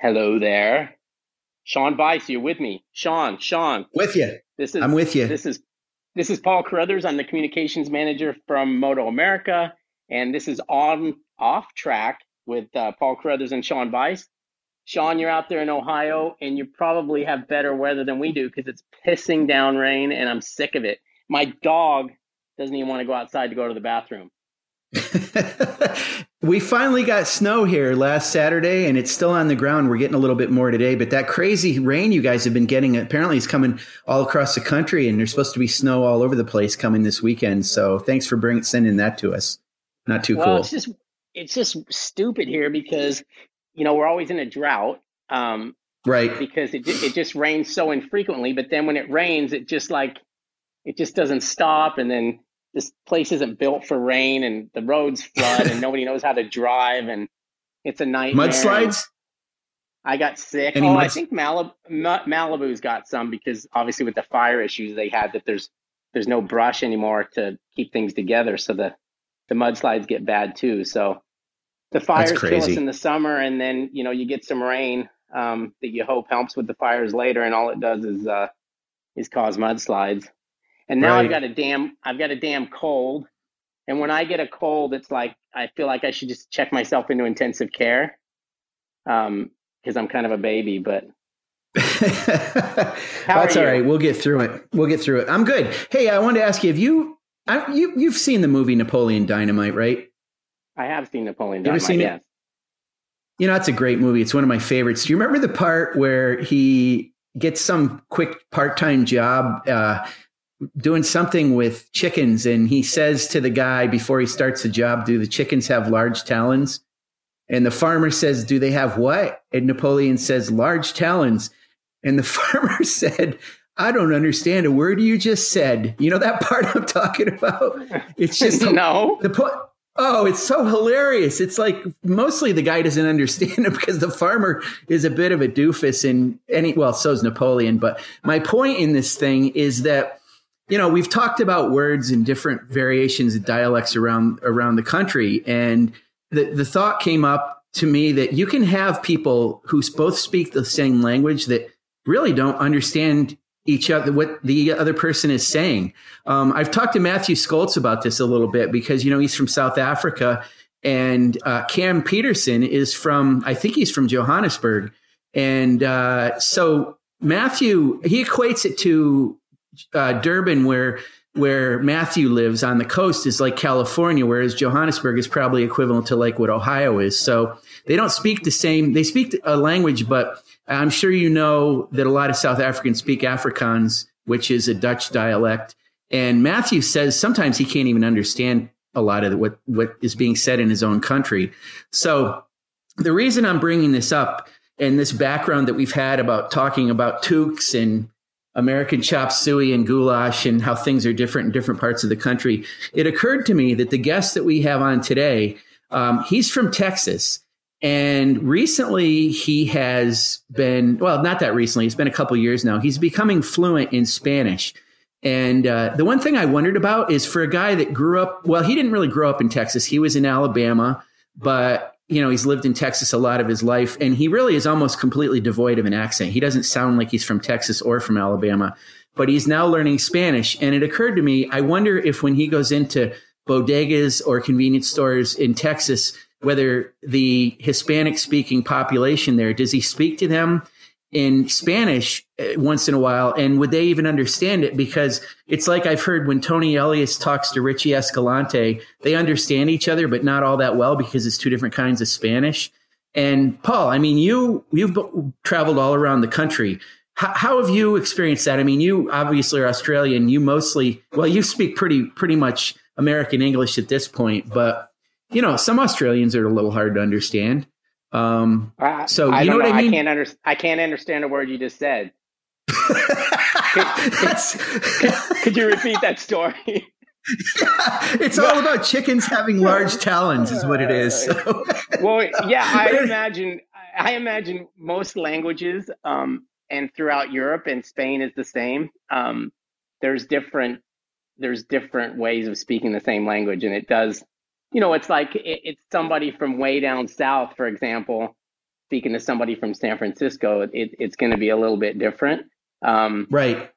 Hello there. Sean Bice, you're with me. Sean, Sean. With you. This is I'm with you. This is this is Paul Carruthers. I'm the communications manager from MotoAmerica, and this is on off track with uh, Paul Carruthers and Sean Bice. Sean, you're out there in Ohio, and you probably have better weather than we do because it's pissing down rain, and I'm sick of it. My dog doesn't even want to go outside to go to the bathroom. we finally got snow here last Saturday and it's still on the ground. We're getting a little bit more today, but that crazy rain you guys have been getting apparently is coming all across the country and there's supposed to be snow all over the place coming this weekend. So thanks for bringing sending that to us. Not too well, cool. It's just it's just stupid here because you know we're always in a drought. Um, right. Because it it just rains so infrequently, but then when it rains, it just like it just doesn't stop and then this place isn't built for rain and the roads flood and nobody knows how to drive and it's a nightmare. Mudslides? I got sick. Any oh, muds- I think Malib- Malibu's got some because obviously with the fire issues they had that there's there's no brush anymore to keep things together, so the the mudslides get bad too. So the fires kill us in the summer, and then you know you get some rain um, that you hope helps with the fires later, and all it does is uh, is cause mudslides. And now Right. I've got a damn I've got a damn cold. And when I get a cold, it's like I feel like I should just check myself into intensive care. Um, because I'm kind of a baby, but That's all right. We'll get through it. We'll get through it. I'm good. Hey, I wanted to ask you, have you, I, you, you've seen the movie Napoleon Dynamite, right? I have seen Napoleon You ever Dynamite. seen it? yes. You know, it's a great movie. It's one of my favorites. Do you remember the part where he gets some quick part time job uh, doing something with chickens? And he says to the guy before he starts the job, Do the chickens have large talons? And the farmer says, Do they have what? And Napoleon says, Large talons. And the farmer said, I don't understand a word you just said. You know that part I'm talking about? It's just no. the point. Oh, it's so hilarious. It's like mostly the guy doesn't understand it because the farmer is a bit of a doofus and any well, so's Napoleon. But my point in this thing is that you know we've talked about words and different variations of dialects around around the country, and the the thought came up to me that you can have people who both speak the same language that really don't understand each other what the other person is saying. Um, I've talked to Matthew Scholtz about this a little bit because you know he's from South Africa, and uh, Cam Petersen is from I think he's from Johannesburg, and uh, so Matthew he equates it to uh, Durban where where Matthew lives on the coast is like California, whereas Johannesburg is probably equivalent to like what Ohio is. So they don't speak the same. They speak a language, but I'm sure you know that a lot of South Africans speak Afrikaans, which is a Dutch dialect. And Matthew says sometimes he can't even understand a lot of what what is being said in his own country. So the reason I'm bringing this up and this background that we've had about talking about toques and American chop suey and goulash and how things are different in different parts of the country, it occurred to me that the guest that we have on today, um, he's from Texas. And recently he has been, well, not that recently, it's been a couple years now. He's becoming fluent in Spanish. And uh, the one thing I wondered about is for a guy that grew up, well, he didn't really grow up in Texas. He was in Alabama, but you know, he's lived in Texas a lot of his life, and he really is almost completely devoid of an accent. He doesn't sound like he's from Texas or from Alabama, but he's now learning Spanish. And it occurred to me, I wonder if when he goes into bodegas or convenience stores in Texas, whether the Hispanic speaking population there, does he speak to them in Spanish uh, once in a while? And would they even understand it? Because it's like I've heard when Tony Elias talks to Richie Escalante, they understand each other, but not all that well because it's two different kinds of Spanish. And Paul, I mean, you, you've traveled all around the country. How, how have you experienced that? I mean, you obviously are Australian. You mostly, well, you speak pretty, pretty much American English at this point, but you know, some Australians are a little hard to understand. Um, so I you know don't what I mean? I can't under, I can't understand a word you just said. That's, Could you repeat that story? it's all about chickens having large talons, is what it is. So. well, yeah, I imagine. I imagine most languages, um, and throughout Europe and Spain is the same. Um, there's different. There's different ways of speaking the same language, and it does. You know, it's like it, it's somebody from way down south, for example, speaking to somebody from San Francisco, it, it's going to be a little bit different. Um, right.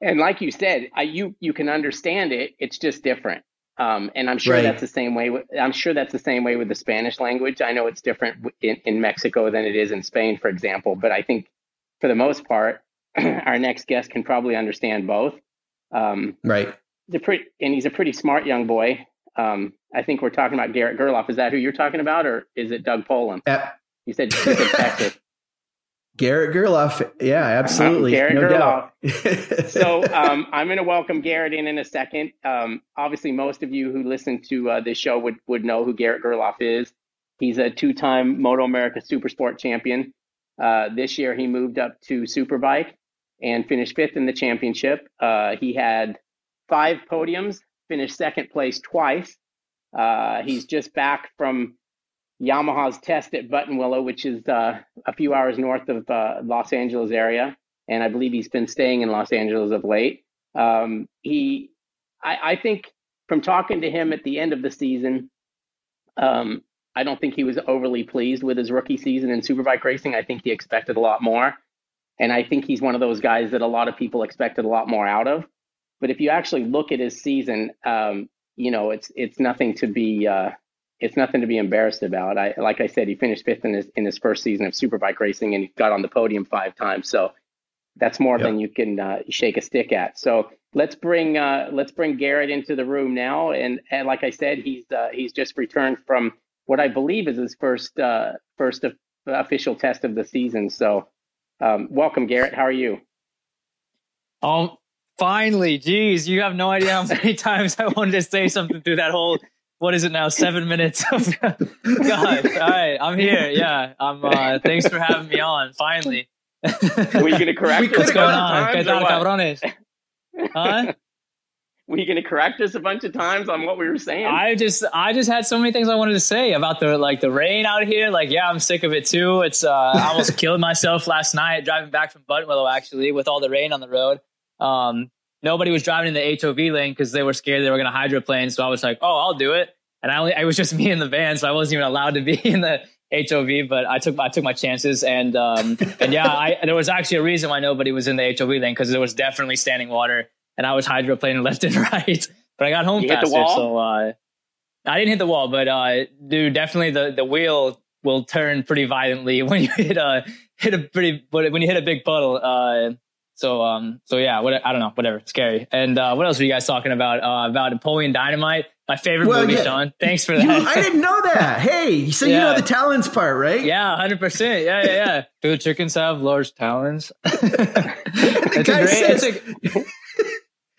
And like you said, I, you you can understand it. It's just different. Um, and I'm sure right. that's the same way. With, I'm sure that's the same way with the Spanish language. I know it's different in, in Mexico than it is in Spain, for example. But I think for the most part, our next guest can probably understand both. Um, right. Pretty, and he's a pretty smart young boy. Um, I think we're talking about Garrett Gerloff. Is that who you're talking about, or is it Doug Polen? Uh, you said, you said Texas. Garrett Gerloff. Yeah, absolutely. Um, Garrett no Gerloff. so um, I'm going to welcome Garrett in in a second. Um, obviously, most of you who listen to uh, this show would, would know who Garrett Gerloff is. He's a two time MotoAmerica Supersport champion. Uh, this year, he moved up to Superbike and finished fifth in the championship. Uh, he had five podiums, finished second place twice. Uh, he's just back from Yamaha's test at Buttonwillow, which is uh, a few hours north of uh, Los Angeles area, and I believe he's been staying in Los Angeles of late. Um, he, I, I, think, from talking to him at the end of the season, um, I don't think he was overly pleased with his rookie season in superbike racing. I think he expected a lot more, and I think he's one of those guys that a lot of people expected a lot more out of. But if you actually look at his season, um, you know, it's it's nothing to be uh, it's nothing to be embarrassed about. I like I said, he finished fifth in his in his first season of superbike racing, and he got on the podium five times. So that's more yep. than you can uh, shake a stick at. So let's bring uh, let's bring Garrett into the room now. And, and like I said, he's uh, he's just returned from what I believe is his first uh, first official test of the season. So um, welcome, Garrett. How are you? Um, finally, geez, you have no idea how many times I wanted to say something through that whole what is it now? Seven minutes. God. All right. I'm here. Yeah. I'm, uh, thanks for having me on. Finally. Were you going to correct What's going on? ¿Qué tal, cabrones? Huh? Were you going to correct us a bunch of times on what we were saying? I just, I just had so many things I wanted to say about the, like the rain out here. Like, yeah, I'm sick of it too. It's, uh, I almost killed myself last night driving back from Buttonwillow actually with all the rain on the road. Um, nobody was driving in the HOV lane because they were scared they were going to hydroplane. So I was like, oh, I'll do it. And I only, I was just me in the van, so I wasn't even allowed to be in the HOV. But I took I took my chances, and um, and yeah, I, there was actually a reason why nobody was in the HOV lane because there was definitely standing water, and I was hydroplaning left and right. But I got home you faster, so uh, I didn't hit the wall. But uh, dude, definitely the the wheel will turn pretty violently when you hit a hit a pretty when you hit a big puddle. Uh, so, um, so yeah, what, I don't know, whatever, scary. And, uh, what else were you guys talking about? Uh, about Napoleon Dynamite, my favorite well, movie, yeah. Sean. Thanks for that. You, I didn't know that. Hey, so yeah. you know the talons part, right? Yeah, hundred percent. Yeah, yeah, yeah. Do the chickens have large talons? the guy great, says, a,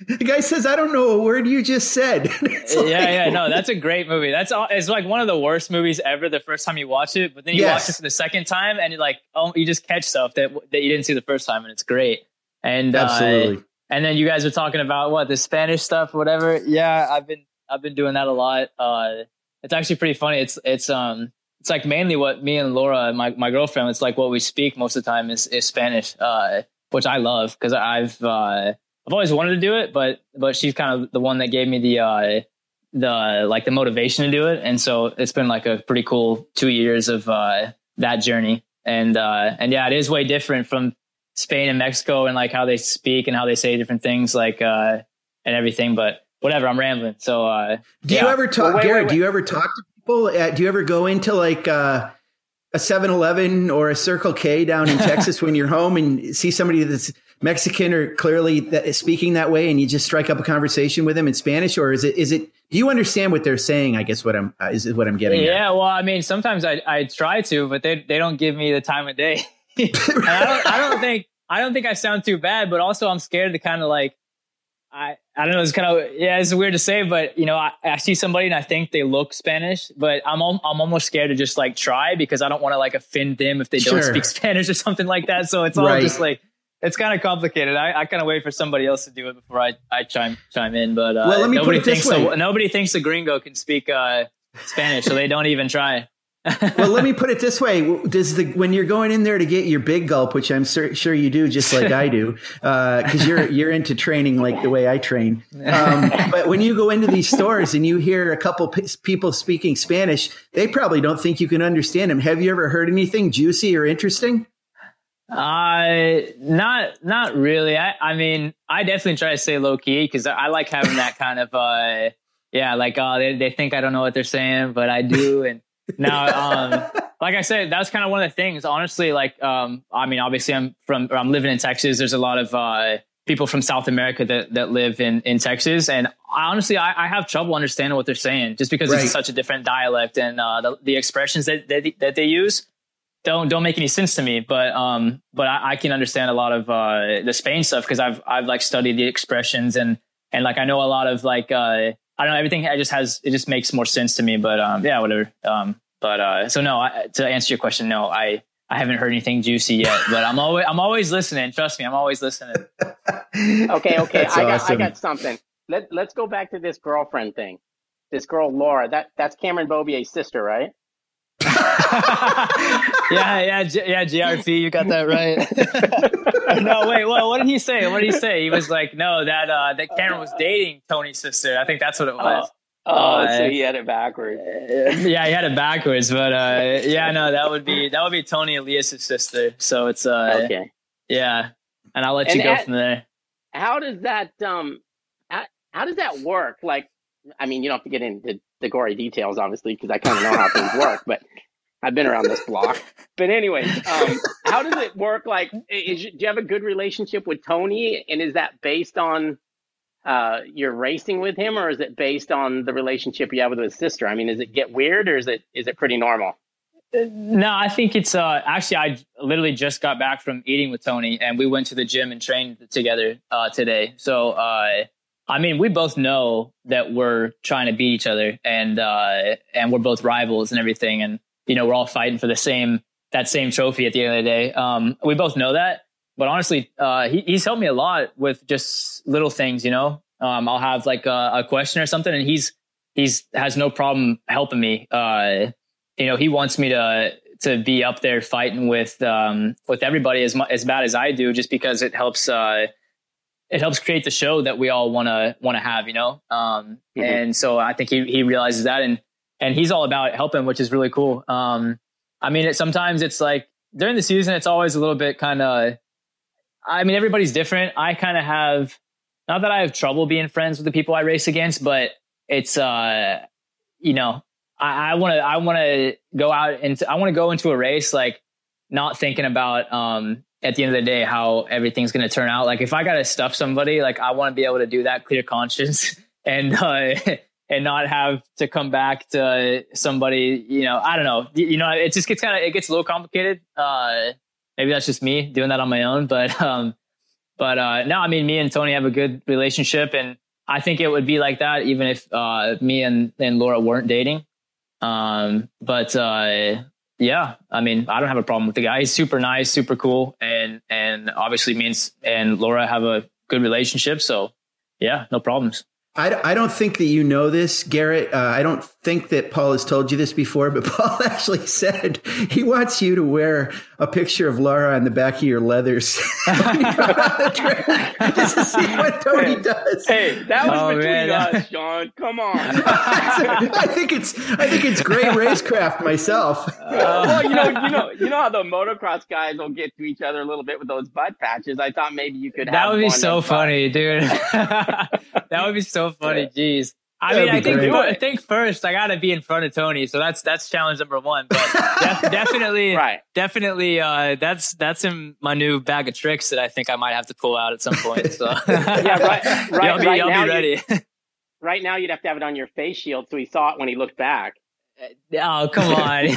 the guy says, "I don't know a word you just said." like, yeah, yeah, no, that's a great movie. That's all, it's like one of the worst movies ever. The first time you watch it, but then you yes. watch it for the second time, and you like, oh, you just catch stuff that that you didn't see the first time, and it's great. And uh, absolutely. Uh, and then you guys are talking about what the Spanish stuff, whatever. Yeah, I've been I've been doing that a lot. Uh, it's actually pretty funny. It's it's um it's like mainly what me and Laura, my my girlfriend, it's like what we speak most of the time is is Spanish, uh, which I love because I've uh, I've always wanted to do it, but but she's kind of the one that gave me the uh, the like the motivation to do it, and so it's been like a pretty cool two years of uh, that journey. And uh, and yeah, it is way different from Spain and Mexico and like how they speak and how they say different things, like uh, and everything. But whatever, I'm rambling. So, uh, do yeah. you ever talk, well, wait, Garrett? Wait, wait. Do you ever talk to people? Uh, do you ever go into like uh, a 7-Eleven or a Circle K down in Texas when you're home and see somebody that's Mexican or clearly that is speaking that way, and you just strike up a conversation with them in Spanish, or is it is it? Do you understand what they're saying? I guess what I'm uh, is what I'm getting. Yeah, at. well, I mean, sometimes I I try to, but they they don't give me the time of day. I don't I don't think I don't think I sound too bad, but also I'm scared to kind of like I I don't know. It's kind of yeah, it's weird to say, but you know, I, I see somebody and I think they look Spanish, but I'm I'm almost scared to just like try because I don't want to like offend them if they don't speak Spanish or something like that. So it's all right. just like it's kind of complicated. I, I kind of wait for somebody else to do it before I, I chime chime in. But uh, well, let me nobody thinks the, nobody thinks a gringo can speak uh, Spanish, so they don't even try. Well, let me put it this way: Does the when you're going in there to get your big gulp, which I'm sur- sure you do, just like I do, because uh, you're you're into training like the way I train. Um, but when you go into these stores and you hear a couple p- people speaking Spanish, they probably don't think you can understand them. Have you ever heard anything juicy or interesting? Uh, not not really. I I mean, I definitely try to stay low key because I, I like having that kind of uh, yeah, like uh, they they think I don't know what they're saying, but I do, and now, um, like I said, that's kind of one of the things. Honestly, like, um, I mean, obviously, I'm from, I'm living in Texas. There's a lot of uh, people from South America that that live in in Texas, and I, honestly, I, I have trouble understanding what they're saying just because right. it's such a different dialect and uh, the, the expressions that, that that they use don't don't make any sense to me. But um, but I, I can understand a lot of uh, the Spain stuff because I've I've like studied the expressions and and like I know a lot of like uh I don't know everything. I just has it just makes more sense to me. But um, yeah, whatever. Um, but uh, so no. I, to answer your question, no. I I haven't heard anything juicy yet, but I'm always I'm always listening. Trust me, I'm always listening. okay, okay. I got awesome. I got something. Let Let's go back to this girlfriend thing. This girl Laura. That that's Cameron Beaubier's sister, right? yeah, yeah, G- yeah. GRP, you got that right. no, wait. Well, what did he say? What did he say? He was like, no, that uh, that Cameron was dating Tony's sister. I think that's what it was. Oh, uh, so he had it backwards. yeah, he had it backwards, but uh, yeah, no, that would be that would be Tony Elias's sister. So it's uh, okay, yeah, and I'll let and you go at, from there. How does that um, how, how does that work? Like, I mean, you don't have to get into the gory details, obviously, because I kind of know how things work, but I've been around this block. But anyway, um, how does it work? Like, is, do you have a good relationship with Tony, and is that based on uh, you're racing with him, or is it based on the relationship you have with his sister? I mean, does it get weird, or is it is it pretty normal? No, I think it's uh, actually I literally just got back from eating with Tony, and we went to the gym and trained together uh, today. So uh, I mean, we both know that we're trying to beat each other and, uh, and we're both rivals and everything. And, you know, we're all fighting for the same, that same trophy at the end of the day. Um, we both know that, but honestly, uh, he, he's helped me a lot with just little things, you know, um, I'll have like a, a, question or something and he's, he's has no problem helping me. Uh, you know, he wants me to, to be up there fighting with, um, with everybody as much, as bad as I do, just because it helps, uh, it helps create the show that we all want to want to have, you know. Um, mm-hmm. And so I think he he realizes that, and and he's all about helping, which is really cool. Um, I mean, it, sometimes it's like during the season, it's always a little bit kind of. I mean, everybody's different. I kind of have not that I have trouble being friends with the people I race against, but it's uh, you know, I want to I want to go out and I want to go into a race like not thinking about um at the end of the day how everything's going to turn out. Like if I got to stuff somebody, like I want to be able to do that clear conscience and uh, and not have to come back to somebody. You know, I don't know. You know, it just gets kind of it gets a little complicated. Uh, maybe that's just me doing that on my own, but um, but uh, no, I mean, me and Tony have a good relationship, and I think it would be like that even if uh, me and and Laura weren't dating. Um, but uh, yeah, I mean, I don't have a problem with the guy. He's super nice, super cool, and and obviously means and Laura have a good relationship. So yeah, no problems. I, I don't think that you know this, Garrett. Uh, I don't think that Paul has told you this before, but Paul actually said he wants you to wear a picture of Laura on the back of your leathers just to see what Tony does. Hey, that was oh, between man. us, Sean. Come on. I think it's I think it's great racecraft myself. Uh, well, you know, you know, you know how the motocross guys will get to each other a little bit with those butt patches. I thought maybe you could. That would be so funny, dude. that would be so funny. Jeez. I That'd mean, I think I think first I got to be in front of Tony, so that's that's challenge number one. But def- definitely, right. definitely, uh, that's that's in my new bag of tricks that I think I might have to pull out at some point. So yeah, right, right, I'll be, right I'll be ready. right now, you'd have to have it on your face shield so he saw it when he looked back. Oh come on!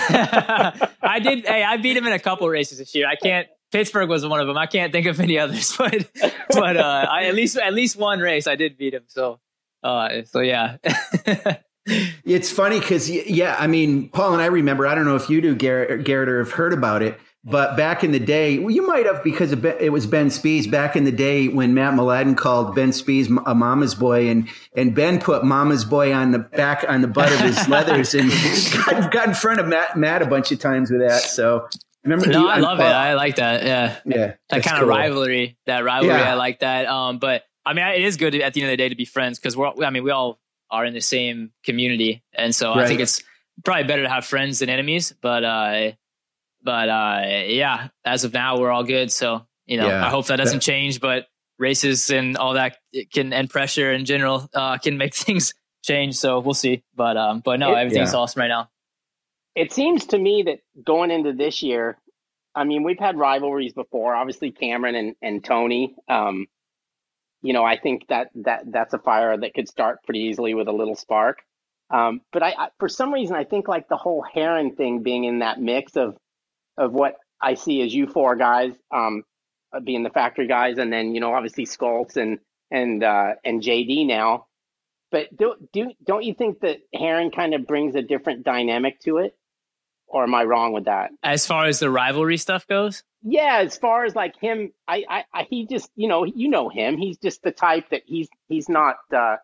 I did. Hey, I beat him in a couple races this year. I can't. Pittsburgh was one of them. I can't think of any others, but but uh, I, at least at least one race I did beat him. So uh, so yeah. it's funny because yeah, I mean, Paul and I remember. I don't know if you do, Garrett, Garrett, or have heard about it. But back in the day, well, you might have because it was Ben Spies back in the day when Matt Mladin called Ben Spies a mama's boy, and and Ben put mama's boy on the back on the butt of his leathers and got, got in front of Matt, Matt a bunch of times with that. So remember, no, you, I love it. I like that. Yeah, yeah, that kind cool. of rivalry. That rivalry, yeah. I like that. Um, but I mean, it is good at the end of the day to be friends because we're. I mean, we all are in the same community, and so right. I think it's probably better to have friends than enemies. But uh, but uh, yeah, as of now, we're all good. So you know, yeah. I hope that doesn't change. But races and all that can and pressure in general uh, can make things change. So we'll see. But um, but no, it, everything's yeah. awesome right now. It seems to me that going into this year, I mean, we've had rivalries before. Obviously, Cameron and and Tony. Um, you know, I think that that that's a fire that could start pretty easily with a little spark. Um, but I, I, for some reason, I think like the whole Herrin thing being in that mix of of what I see as you four guys, um, uh, being the factory guys, and then you know obviously Scholtz and and uh, and JD now. But do do don't you think that Herrin kind of brings a different dynamic to it, or am I wrong with that? As far as the rivalry stuff goes, yeah. As far as like him, I, I, I he just you know you know him. He's just the type that he's he's not uh,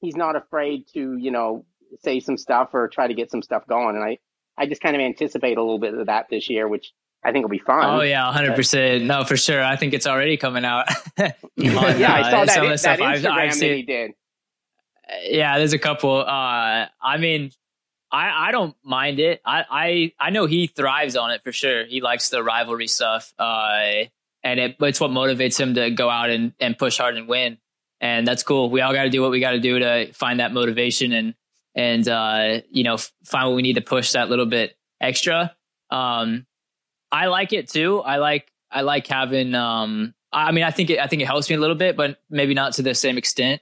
he's not afraid to you know say some stuff or try to get some stuff going, and I I just kind of anticipate a little bit of that this year, which I think will be fun. Oh yeah, hundred percent. No, for sure. I think it's already coming out. on, yeah, I saw uh, that, that, that Instagram I've, I've that he did. Yeah, there's a couple. Uh, I mean, I, I don't mind it. I, I I know he thrives on it for sure. He likes the rivalry stuff. Uh, and it, it's what motivates him to go out and, and push hard and win. And that's cool. We all got to do what we got to do to find that motivation and and uh, you know find what we need to push that little bit extra. Um, I like it too. I like I like having. Um, I mean, I think it, I think it helps me a little bit, but maybe not to the same extent.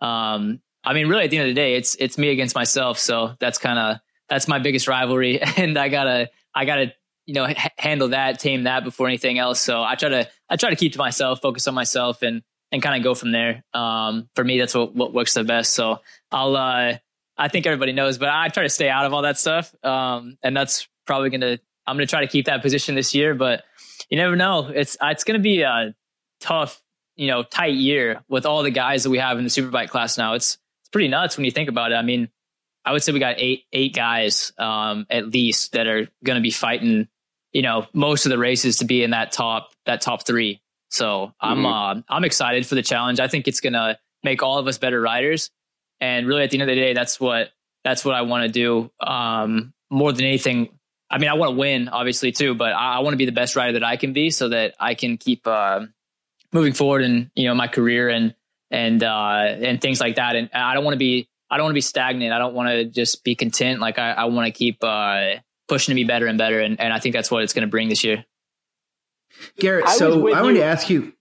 Um, I mean, really, at the end of the day, it's it's me against myself. So that's kind of that's my biggest rivalry, and I gotta I gotta you know h- handle that, tame that before anything else. So I try to I try to keep to myself, focus on myself, and and kind of go from there. Um, for me, that's what what works the best. So I'll uh, I think everybody knows, but I try to stay out of all that stuff. Um, and that's probably to, I'm to try to keep that position this year, but you never know. It's, it's going to be a tough, you know, tight year with all the guys that we have in the superbike class now. It's, it's pretty nuts when you think about it. I mean, I would say we got eight, eight guys, um, at least that are going to be fighting, you know, most of the races to be in that top, that top three. So mm-hmm. I'm, uh, I'm excited for the challenge. I think it's going to make all of us better riders. And really, at the end of the day, that's what that's what I want to do. Um, more than anything, I mean, I want to win, obviously too, but I, I want to be the best rider that I can be, so that I can keep uh, moving forward in you know my career and and uh, and things like that. And I don't want to be I don't want to be stagnant. I don't want to just be content. Like I, I want to keep uh, pushing to be better and better. And, and I think that's what it's going to bring this year. Garrett, so I want to ask you.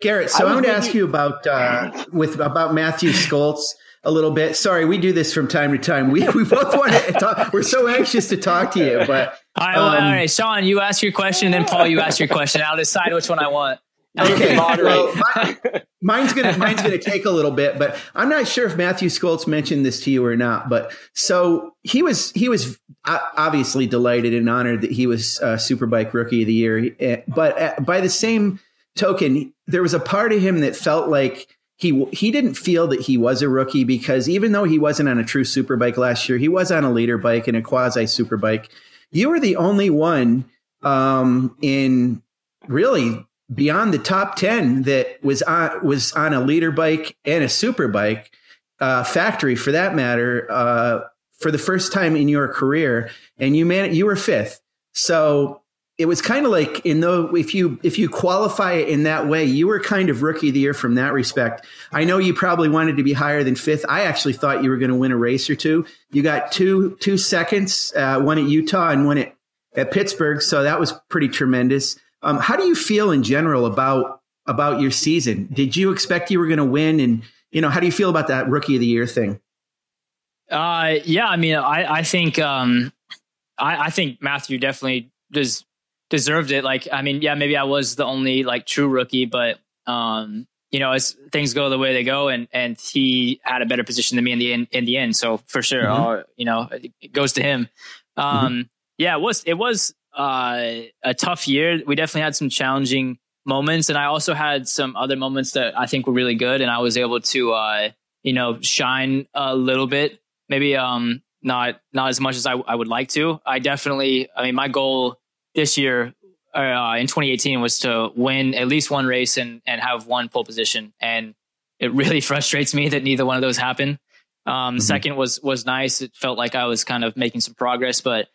Garrett, so I, I want to ask you, you about uh, with about Matthew Scholtz a little bit. Sorry, we do this from time to time. We we both want to talk. We're so anxious to talk to you, but all right, um, all right, Sean, you ask your question, then Paul, you ask your question. I'll decide which one I want. Okay, well, my, mine's gonna mine's gonna take a little bit, but I'm not sure if Matthew Scholtz mentioned this to you or not. But so he was he was obviously delighted and honored that he was uh, Superbike Rookie of the Year, eh, but uh, by the same token, there was a part of him that felt like he he didn't feel that he was a rookie because even though he wasn't on a true superbike last year, he was on a liter bike and a quasi superbike. You were the only one um, in really beyond the top ten that was on was on a liter bike and a superbike uh, factory for that matter uh, for the first time in your career, and you man you were fifth. So it was kind of like in though if you if you qualify it in that way, you were kind of rookie of the year from that respect. I know you probably wanted to be higher than fifth. I actually thought you were going to win a race or two. You got two two seconds, uh, one at Utah and one at at Pittsburgh, so that was pretty tremendous. Um, how do you feel in general about about your season? Did you expect you were going to win? And you know, how do you feel about that rookie of the year thing? Uh, yeah, I mean, I I think um, I, I think Matthew definitely does deserved it. Like, I mean, yeah, maybe I was the only like true rookie, but um, you know, as things go the way they go, and and he had a better position than me in the in, in the end. So for sure, mm-hmm. you know, it goes to him. Um, mm-hmm. yeah, it was it was uh, a tough year. We definitely had some challenging moments, and I also had some other moments that I think were really good, and I was able to, uh, you know, shine a little bit. Maybe um, not not as much as I, I would like to. I definitely, I mean, my goal this year uh, in 2018 was to win at least one race and and have one pole position, and it really frustrates me that neither one of those happened. Um, mm-hmm. Second was was nice. It felt like I was kind of making some progress, but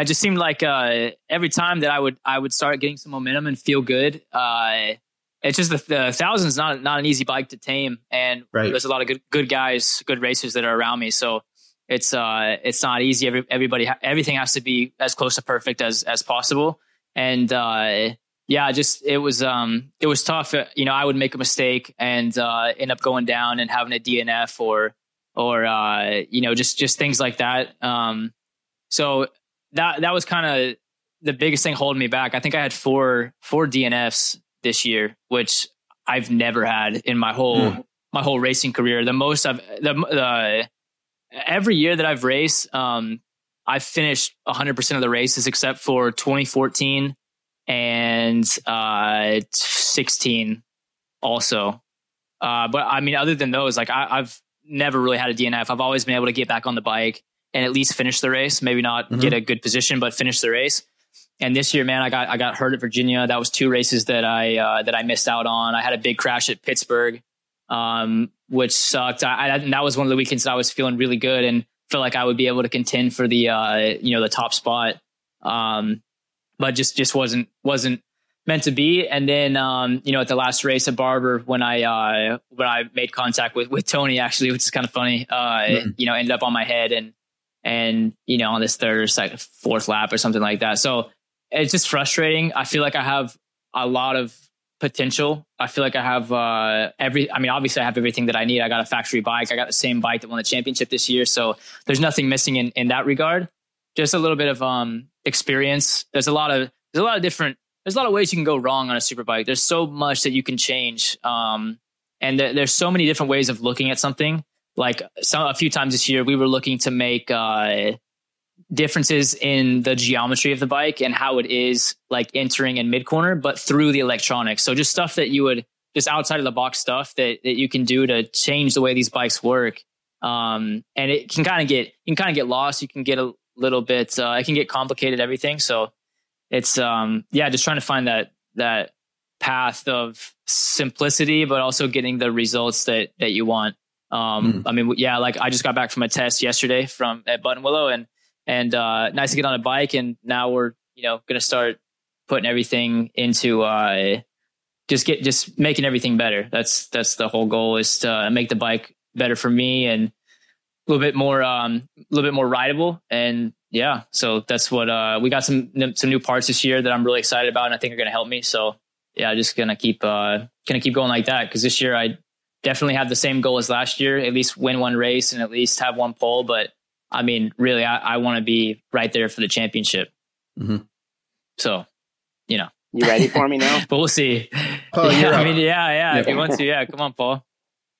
it just seemed like uh, every time that I would I would start getting some momentum and feel good. Uh, it's just the, the thousand is not not an easy bike to tame, and right. there's a lot of good good guys, good racers that are around me. So it's uh it's not easy. Every, everybody everything has to be as close to perfect as as possible, and uh, yeah, just it was um it was tough. You know, I would make a mistake and uh, end up going down and having a DNF or or uh, you know just just things like that. Um, so that that was kind of the biggest thing holding me back. I think I had four four DNFs this year, which I've never had in my whole mm. my whole racing career. The most I've the, the every year that I've raced, um, I've finished 100 percent of the races except for 2014 and uh, 16 also. Uh, but I mean, other than those, like I, have never really had a DNF. I've always been able to get back on the bike and at least finish the race. Maybe not mm-hmm. get a good position, but finish the race. And this year, man, I got I got hurt at Virginia. That was two races that I uh, that I missed out on. I had a big crash at Pittsburgh, um, which sucked. I, I, that was one of the weekends that I was feeling really good and felt like I would be able to contend for the uh, you know the top spot. Um, but just just wasn't wasn't meant to be. And then, um, you know, at the last race at Barber, when I, uh, when I made contact with, with Tony, actually, which is kind of funny, uh, mm-hmm. you know, ended up on my head and, and, you know, on this third or second, fourth lap or something like that. So it's just frustrating. I feel like I have a lot of potential. I feel like I have, uh, every, I mean, obviously I have everything that I need. I got a factory bike. I got the same bike that won the championship this year. So there's nothing missing in, in that regard. Just a little bit of, um, experience. There's a lot of, there's a lot of different there's a lot of ways you can go wrong on a super bike. There's so much that you can change. Um, and th- there's so many different ways of looking at something. Like some, a few times this year, we were looking to make, uh, differences in the geometry of the bike and how it is like entering in mid corner, but through the electronics. So just stuff that you would just outside of the box stuff that, that you can do to change the way these bikes work. Um, and it can kind of get, you can kind of get lost. You can get a little bit, uh, it can get complicated, everything. So it's um yeah, just trying to find that that path of simplicity, but also getting the results that that you want. Um, mm. I mean, yeah, like I just got back from a test yesterday from at Buttonwillow, and and uh, nice to get on a bike, and now we're you know going to start putting everything into uh, just get just making everything better. That's that's the whole goal is to make the bike better for me and a little bit more um, a little bit more rideable and yeah, so that's what uh, we got some some new parts this year that I'm really excited about, and I think are going to help me. So yeah, just gonna keep uh, gonna keep going like that because this year I definitely have the same goal as last year, at least win one race and at least have one pole. But I mean, really, I, I want to be right there for the championship. Mm-hmm. So, you know, you ready for me now? but we'll see. Paul, yeah, I mean, yeah, yeah, yeah. If you want to, yeah, come on, Paul.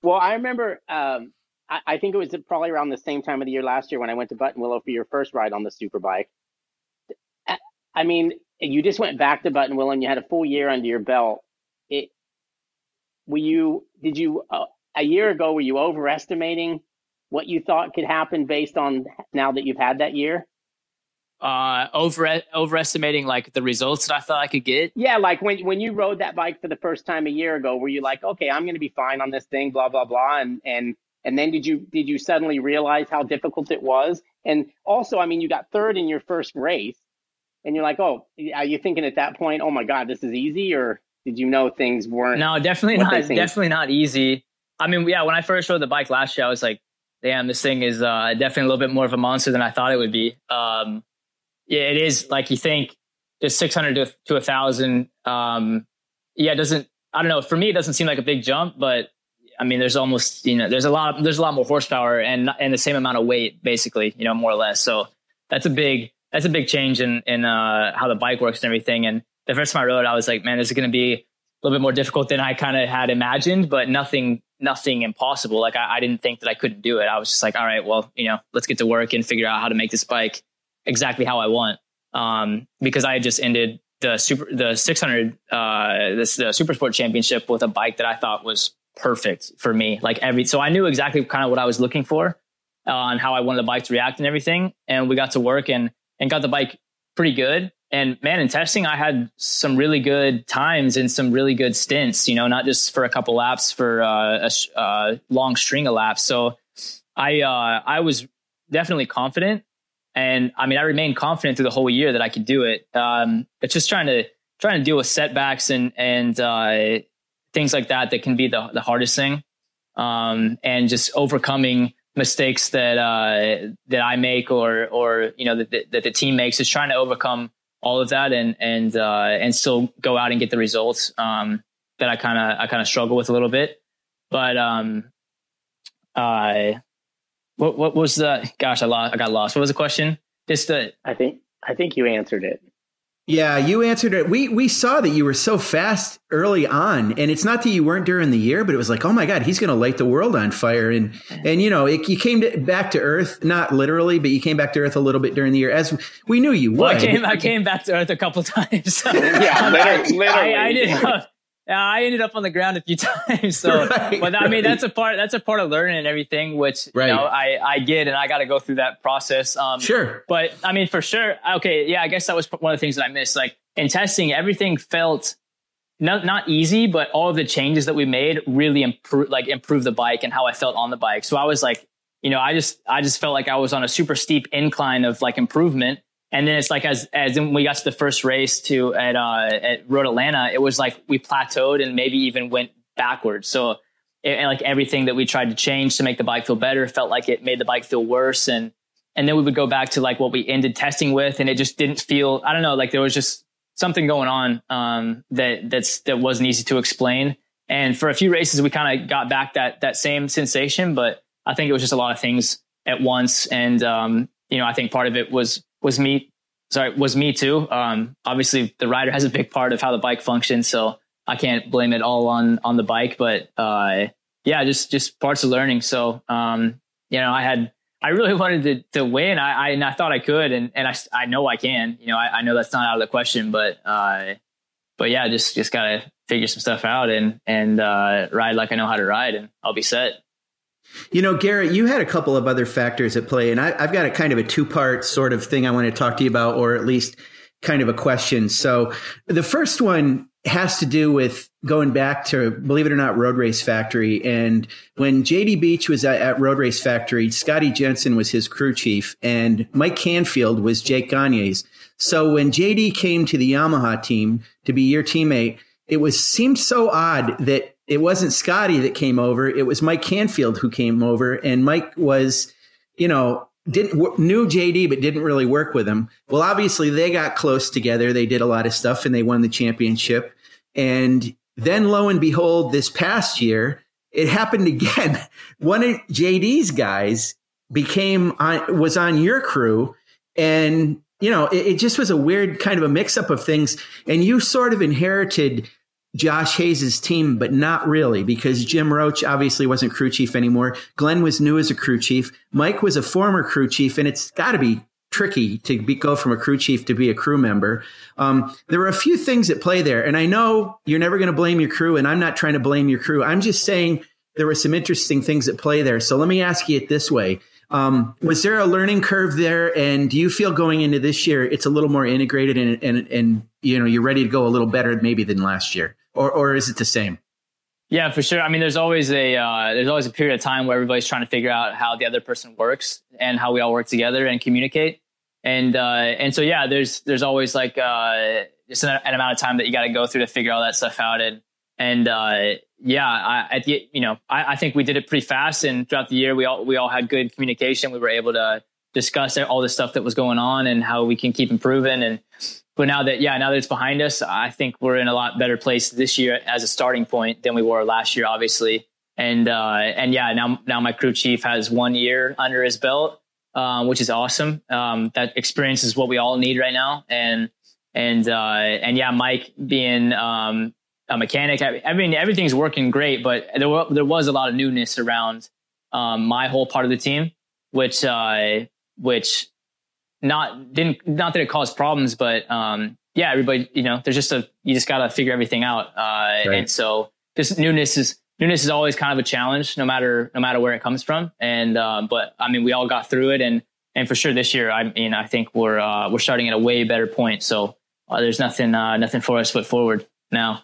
Well, I remember um, I, I think it was probably around the same time of the year last year when I went to Buttonwillow for your first ride on the superbike. I mean, you just went back to Buttonwillow and you had a full year under your belt. It, were you, did you, uh, a year ago, were you overestimating what you thought could happen based on now that you've had that year? Uh, over overestimating like the results that I thought I could get. Yeah, like when when you rode that bike for the first time a year ago, were you like, okay, I'm going to be fine on this thing, blah blah blah, and and and then did you did you suddenly realize how difficult it was and also i mean you got third in your first race and you're like oh are you thinking at that point oh my god this is easy or did you know things weren't no definitely not definitely not easy i mean yeah when i first rode the bike last year i was like damn this thing is uh, definitely a little bit more of a monster than i thought it would be um, yeah it is like you think just 600 to, to 1000 um, yeah it doesn't i don't know for me it doesn't seem like a big jump but I mean, there's almost you know there's a lot there's a lot more horsepower and and the same amount of weight, basically, you know, more or less. So that's a big that's a big change in in uh, how the bike works and everything. And the first time I rode, I was like, man, this is going to be a little bit more difficult than I kind of had imagined, but nothing nothing impossible. Like I, I didn't think that I couldn't do it. I was just like, all right, well, you know, let's get to work and figure out how to make this bike exactly how I want. um, because I had just ended the super the 600 uh, this the super sport championship with a bike that I thought was perfect for me. Like every so I knew exactly kind of what I was looking for uh, on how I wanted the bike to react and everything. And we got to work and and got the bike pretty good. And man, in testing, I had some really good times and some really good stints. You know, not just for a couple laps, for uh, a uh, long string of laps. So I uh, I was definitely confident, and I mean I remained confident through the whole year that I could do it. Um, it's just trying to trying to deal with setbacks and and uh, things like that that can be the the hardest thing, um, and just overcoming mistakes that uh, that I make or or you know that, that the team makes is trying to overcome all of that and and uh, and still go out and get the results um, that I kind of I kind of struggle with a little bit. But um, uh, what what was the gosh I lost I got lost. What was the question? Just the I think I think you answered it. Yeah, you answered it. We we saw that you were so fast early on, and it's not that you weren't during the year, but it was like, oh my god, he's going to light the world on fire, and and you know, it, you came to, back to earth, not literally, but you came back to earth a little bit during the year, as we knew you would. Well, I came I came back to earth a couple times. yeah, literally. I, I, did. I ended up on the ground a few times. So, right, but I mean, that's a part, that's a part of learning and everything, which, right. you know, I, I get and I got to go through that process. Um, sure. But I mean, for sure. Okay. Yeah. I guess that was one of the things that I missed. Like in testing, everything felt not, not easy, but all of the changes that we made really improve, like improve the bike and how I felt on the bike. So I was like, you know, I just, I just felt like I was on a super steep incline of like improvement. And then it's like as as when we got to the first race to at uh, at Road Atlanta, it was like we plateaued and maybe even went backwards. So it, like everything that we tried to change to make the bike feel better felt like it made the bike feel worse. And and then we would go back to like what we ended testing with, and it just didn't feel. I don't know, like there was just something going on um, that that's that wasn't easy to explain. And for a few races, we kind of got back that that same sensation, but I think it was just a lot of things at once. And um, you know, I think part of it was was me. Sorry, was me too. Um, obviously, the rider has a big part of how the bike functions, so I can't blame it all on on the bike. But uh, yeah, just just parts of learning. So um, you know, I had I really wanted to to win. I, I and I thought I could, and and I I know I can. You know, I, I know that's not out of the question, but uh, but yeah, just just gotta figure some stuff out and and uh, ride like I know how to ride, and I'll be set. You know, Garrett, you had a couple of other factors at play, and I, have got a kind of a two part sort of thing I want to talk to you about, or at least kind of a question. So the first one has to do with going back to, believe it or not, Road Race Factory. And when JD Beach was at, at Road Race Factory, Scotty Jensen was his crew chief, and Mike Canfield was Jake Gagne's. So when JD came to the Yamaha team to be your teammate, it was seemed so odd that it wasn't Scotty that came over. It was Mike Canfield who came over, and Mike was, you know, didn't knew JD but didn't really work with him. Well, obviously they got close together. They did a lot of stuff and they won the championship. And then lo and behold, this past year, it happened again. One of JD's guys became on was on your crew and you know, it, it just was a weird kind of a mix up of things and you sort of inherited Josh Hayes's team, but not really because Jim Roach obviously wasn't crew chief anymore. Glenn was new as a crew chief. Mike was a former crew chief, and it's got to be tricky to be, go from a crew chief to be a crew member. Um, there were a few things at play there, and I know you're never going to blame your crew, and I'm not trying to blame your crew. I'm just saying there were some interesting things at play there. So let me ask you it this way. Um, was there a learning curve there? And do you feel going into this year, it's a little more integrated and, and, and, you know, you're ready to go a little better maybe than last year? Or or is it the same? Yeah, for sure. I mean, there's always a uh, there's always a period of time where everybody's trying to figure out how the other person works and how we all work together and communicate. And uh, and so yeah, there's there's always like uh, just an, an amount of time that you got to go through to figure all that stuff out. And and uh, yeah, I, at the you know I, I think we did it pretty fast. And throughout the year, we all we all had good communication. We were able to discuss all the stuff that was going on and how we can keep improving. And but now that yeah now that it's behind us i think we're in a lot better place this year as a starting point than we were last year obviously. And uh, and yeah now now my crew chief has one year under his belt um, which is awesome. Um, that experience is what we all need right now. And and uh, and yeah mike being um, a mechanic I, I, mean everything's working great but there, were, there was a lot of newness around um, my whole part of the team which uh, which not didn't not that it caused problems, but um, yeah, everybody, you know, there's just a you just got to figure everything out, uh, right. and so this newness is newness is always kind of a challenge, no matter no matter where it comes from. And um, but I mean, we all got through it, and and for sure this year, I mean, I think we're uh, we're starting at a way better point. So uh, there's nothing uh, nothing for us but forward now.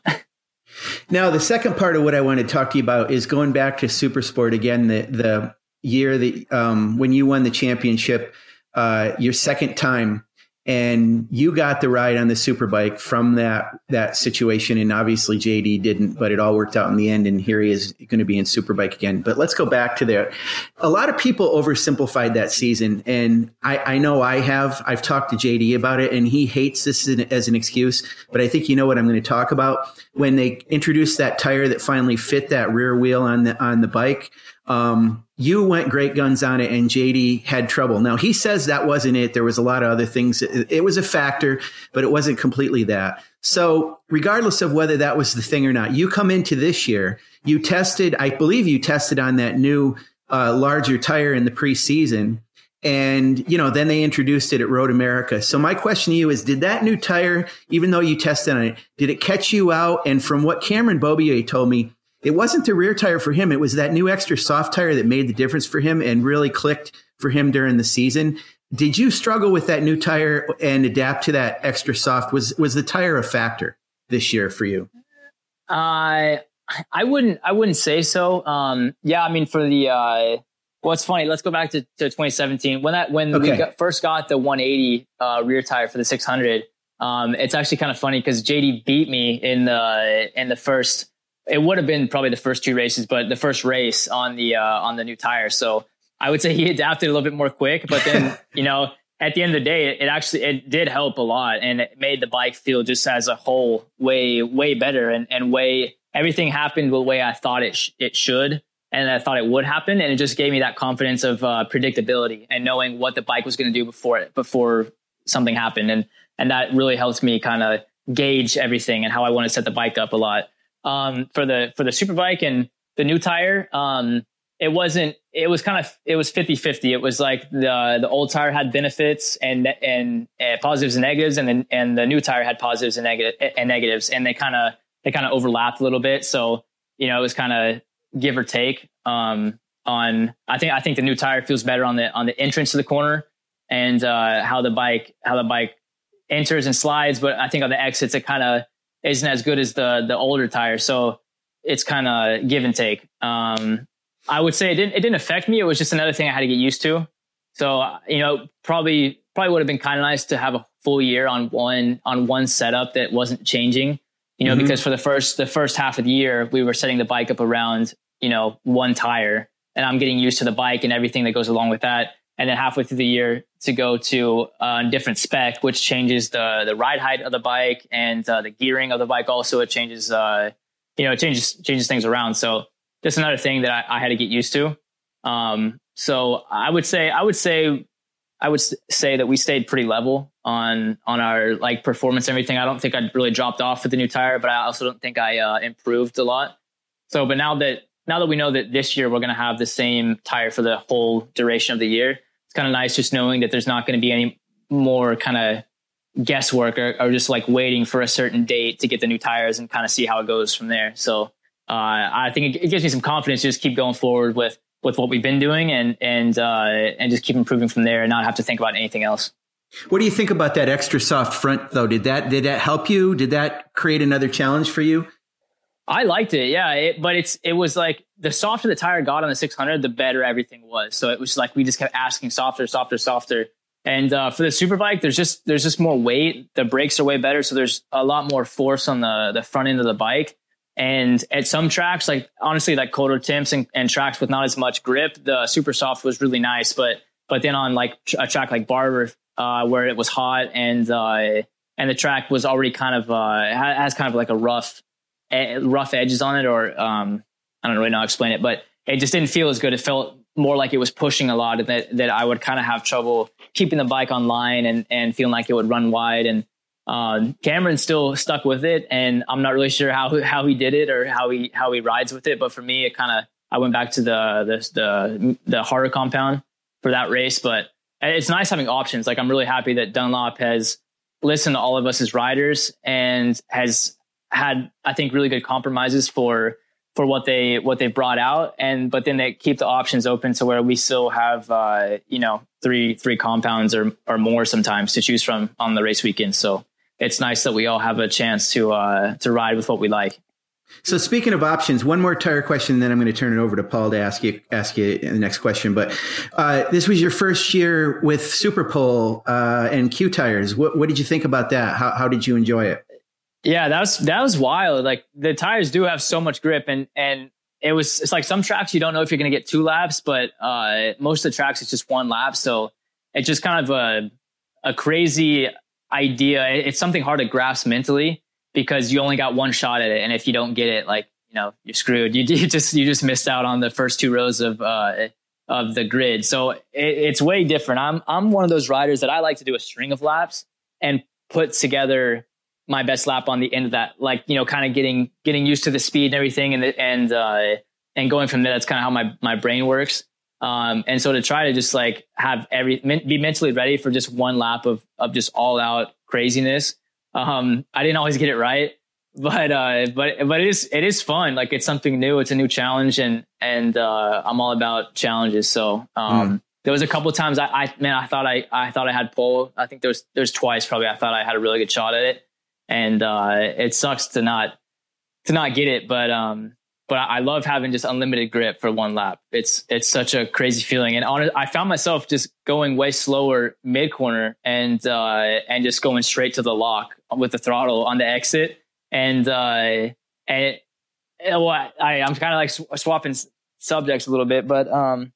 now, the second part of what I want to talk to you about is going back to Supersport again. The the year that um, when you won the championship, uh, your second time and you got the ride on the superbike from that that situation and obviously jd didn't but it all worked out in the end and here he is going to be in superbike again. But let's go back to there. A lot of people oversimplified that season and i, I know i have. I've talked to jd about it and he hates this as an excuse but i think you know what i'm going to talk about. When they introduced that tire that finally fit that rear wheel on the on the bike um, you went great guns on it and JD had trouble. Now he says that wasn't it. There was a lot of other things. It, was a factor, but it wasn't completely that. So regardless of whether that was the thing or not, you come into this year, you tested, I believe you tested on that new, uh, larger tire in the preseason. And, you know, then they introduced it at Road America. So my question to you is, did that new tire, even though you tested on it, did it catch you out? And from what Cameron Beaubier told me, it wasn't the rear tire for him. It was that new extra soft tire that made the difference for him and really clicked for him during the season. Did you struggle with that new tire and adapt to that extra soft? Was was the tire a factor this year for you? I uh, I wouldn't I wouldn't say so. Um, yeah, I mean for the uh, well, it's funny. Let's go back to, to 2017 when that when okay. we got, first got the 180 uh, rear tire for the 600. Um, it's actually kind of funny because JD beat me in the in the first it would have been probably the first two races, but the first race on the uh, on the new tire. So I would say he adapted a little bit more quick. But then you know, at the end of the day, it, it actually it did help a lot, and it made the bike feel just as a whole way way better, and and way everything happened the way I thought it sh- it should. And I thought it would happen, and it just gave me that confidence of uh, predictability and knowing what the bike was going to do before it before something happened, and and that really helps me kind of gauge everything and how I want to set the bike up a lot um, for the for the superbike and the new tire. Um, it wasn't. It was kind of. It was 50-50. It was like the the old tire had benefits and and positives and negatives, and then and the new tire had positives and negative and negatives, and they kind of they kind of overlapped a little bit. So you know, it was kind of give or take. Um, on I think I think the new tire feels better on the on the entrance to the corner and uh, how the bike how the bike enters and slides, but I think on the exits it kind of isn't as good as the the older tire. So it's kind of give and take. Um, I would say it didn't it didn't affect me. It was just another thing I had to get used to. So you know, probably probably would have been kind of nice to have a full year on one on one setup that wasn't changing. You know, mm-hmm. because for the first the first half of the year, we were setting the bike up around you know one tire, and I'm getting used to the bike and everything that goes along with that and then halfway through the year to go to a different spec, which changes the the ride height of the bike and uh, the gearing of the bike. Also, it changes uh, you know it changes changes things around. So just another thing that I, I had to get used to. Um, so I would say I would say I would say that we stayed pretty level on on our like performance and everything. I don't think I really dropped off with the new tire, but I also don't think I uh, improved a lot. So, but now that now that we know that this year we're going to have the same tire for the whole duration of the year, it's kind of nice just knowing that there's not going to be any more kind of guesswork or, or, just like waiting for a certain date to get the new tires and kind of see how it goes from there. So uh, I think it, it, gives me some confidence to just keep going forward with with what we've been doing and and uh, and just keep improving from there and not have to think about anything else. What do you think about that extra soft front though? Did that did that help you? Did that create another challenge for you? I liked it, yeah. It, but it's it was like the softer the tire got on the 600, the better everything was. So it was like we just kept asking softer, softer, softer. And uh, for the superbike, there's just there's just more weight. The brakes are way better, so there's a lot more force on the the front end of the bike. And at some tracks, like honestly, like colder temps and, and tracks with not as much grip, the super soft was really nice. But but then on like a track like Barber, uh, where it was hot and uh, and the track was already kind of uh, has kind of like a rough rough edges on it, or um, I don't really know how to explain it, but it just didn't feel as good. It felt more like it was pushing a lot, and that that I would kind of have trouble keeping the bike on line and and feeling like it would run wide. And uh, Cameron still stuck with it, and I'm not really sure how how he did it or how he how he rides with it. But for me, it kind of I went back to the the the the harder compound for that race, but it's nice having options. Like I'm really happy that Dunlop has listened to all of us as riders and has had, I think, really good compromises for for what they what they brought out and but then they keep the options open to where we still have uh, you know three three compounds or or more sometimes to choose from on the race weekend so it's nice that we all have a chance to uh, to ride with what we like so speaking of options, one more tire question, then I'm going to turn it over to Paul to ask you ask you the next question. But uh, this was your first year with Superpole uh, and Q tires. What, what did you think about that? How, how did you enjoy it? Yeah, that was that was wild. Like the tires do have so much grip, and and it was it's like some tracks you don't know if you're going to get two laps, but uh, most of the tracks it's just one lap. So it's just kind of a a crazy idea. It's something hard to grasp mentally because you only got one shot at it, and if you don't get it, like you know, you're screwed. You, you just you just missed out on the first two rows of uh, of the grid. So it, it's way different. I'm I'm one of those riders that I like to do a string of laps and put together my best lap on the end of that, like you know, kind of getting getting used to the speed and everything, and the, and uh, and going from there. That's kind of how my my brain works. Um, and so to try to just like have every be mentally ready for just one lap of of just all out craziness. Um, I didn't always get it right, but uh, but but it is it is fun. Like it's something new. It's a new challenge, and and uh, I'm all about challenges. So um, mm. there was a couple times I, I man I thought I I thought I had pole. I think there was there's twice probably I thought I had a really good shot at it and uh, it sucks to not to not get it. But um, but I love having just unlimited grip for one lap. It's it's such a crazy feeling, and on I found myself just going way slower mid corner and uh, and just going straight to the lock with the throttle on the exit, and uh, and well, I I'm kind of like sw- swapping subjects a little bit, but um,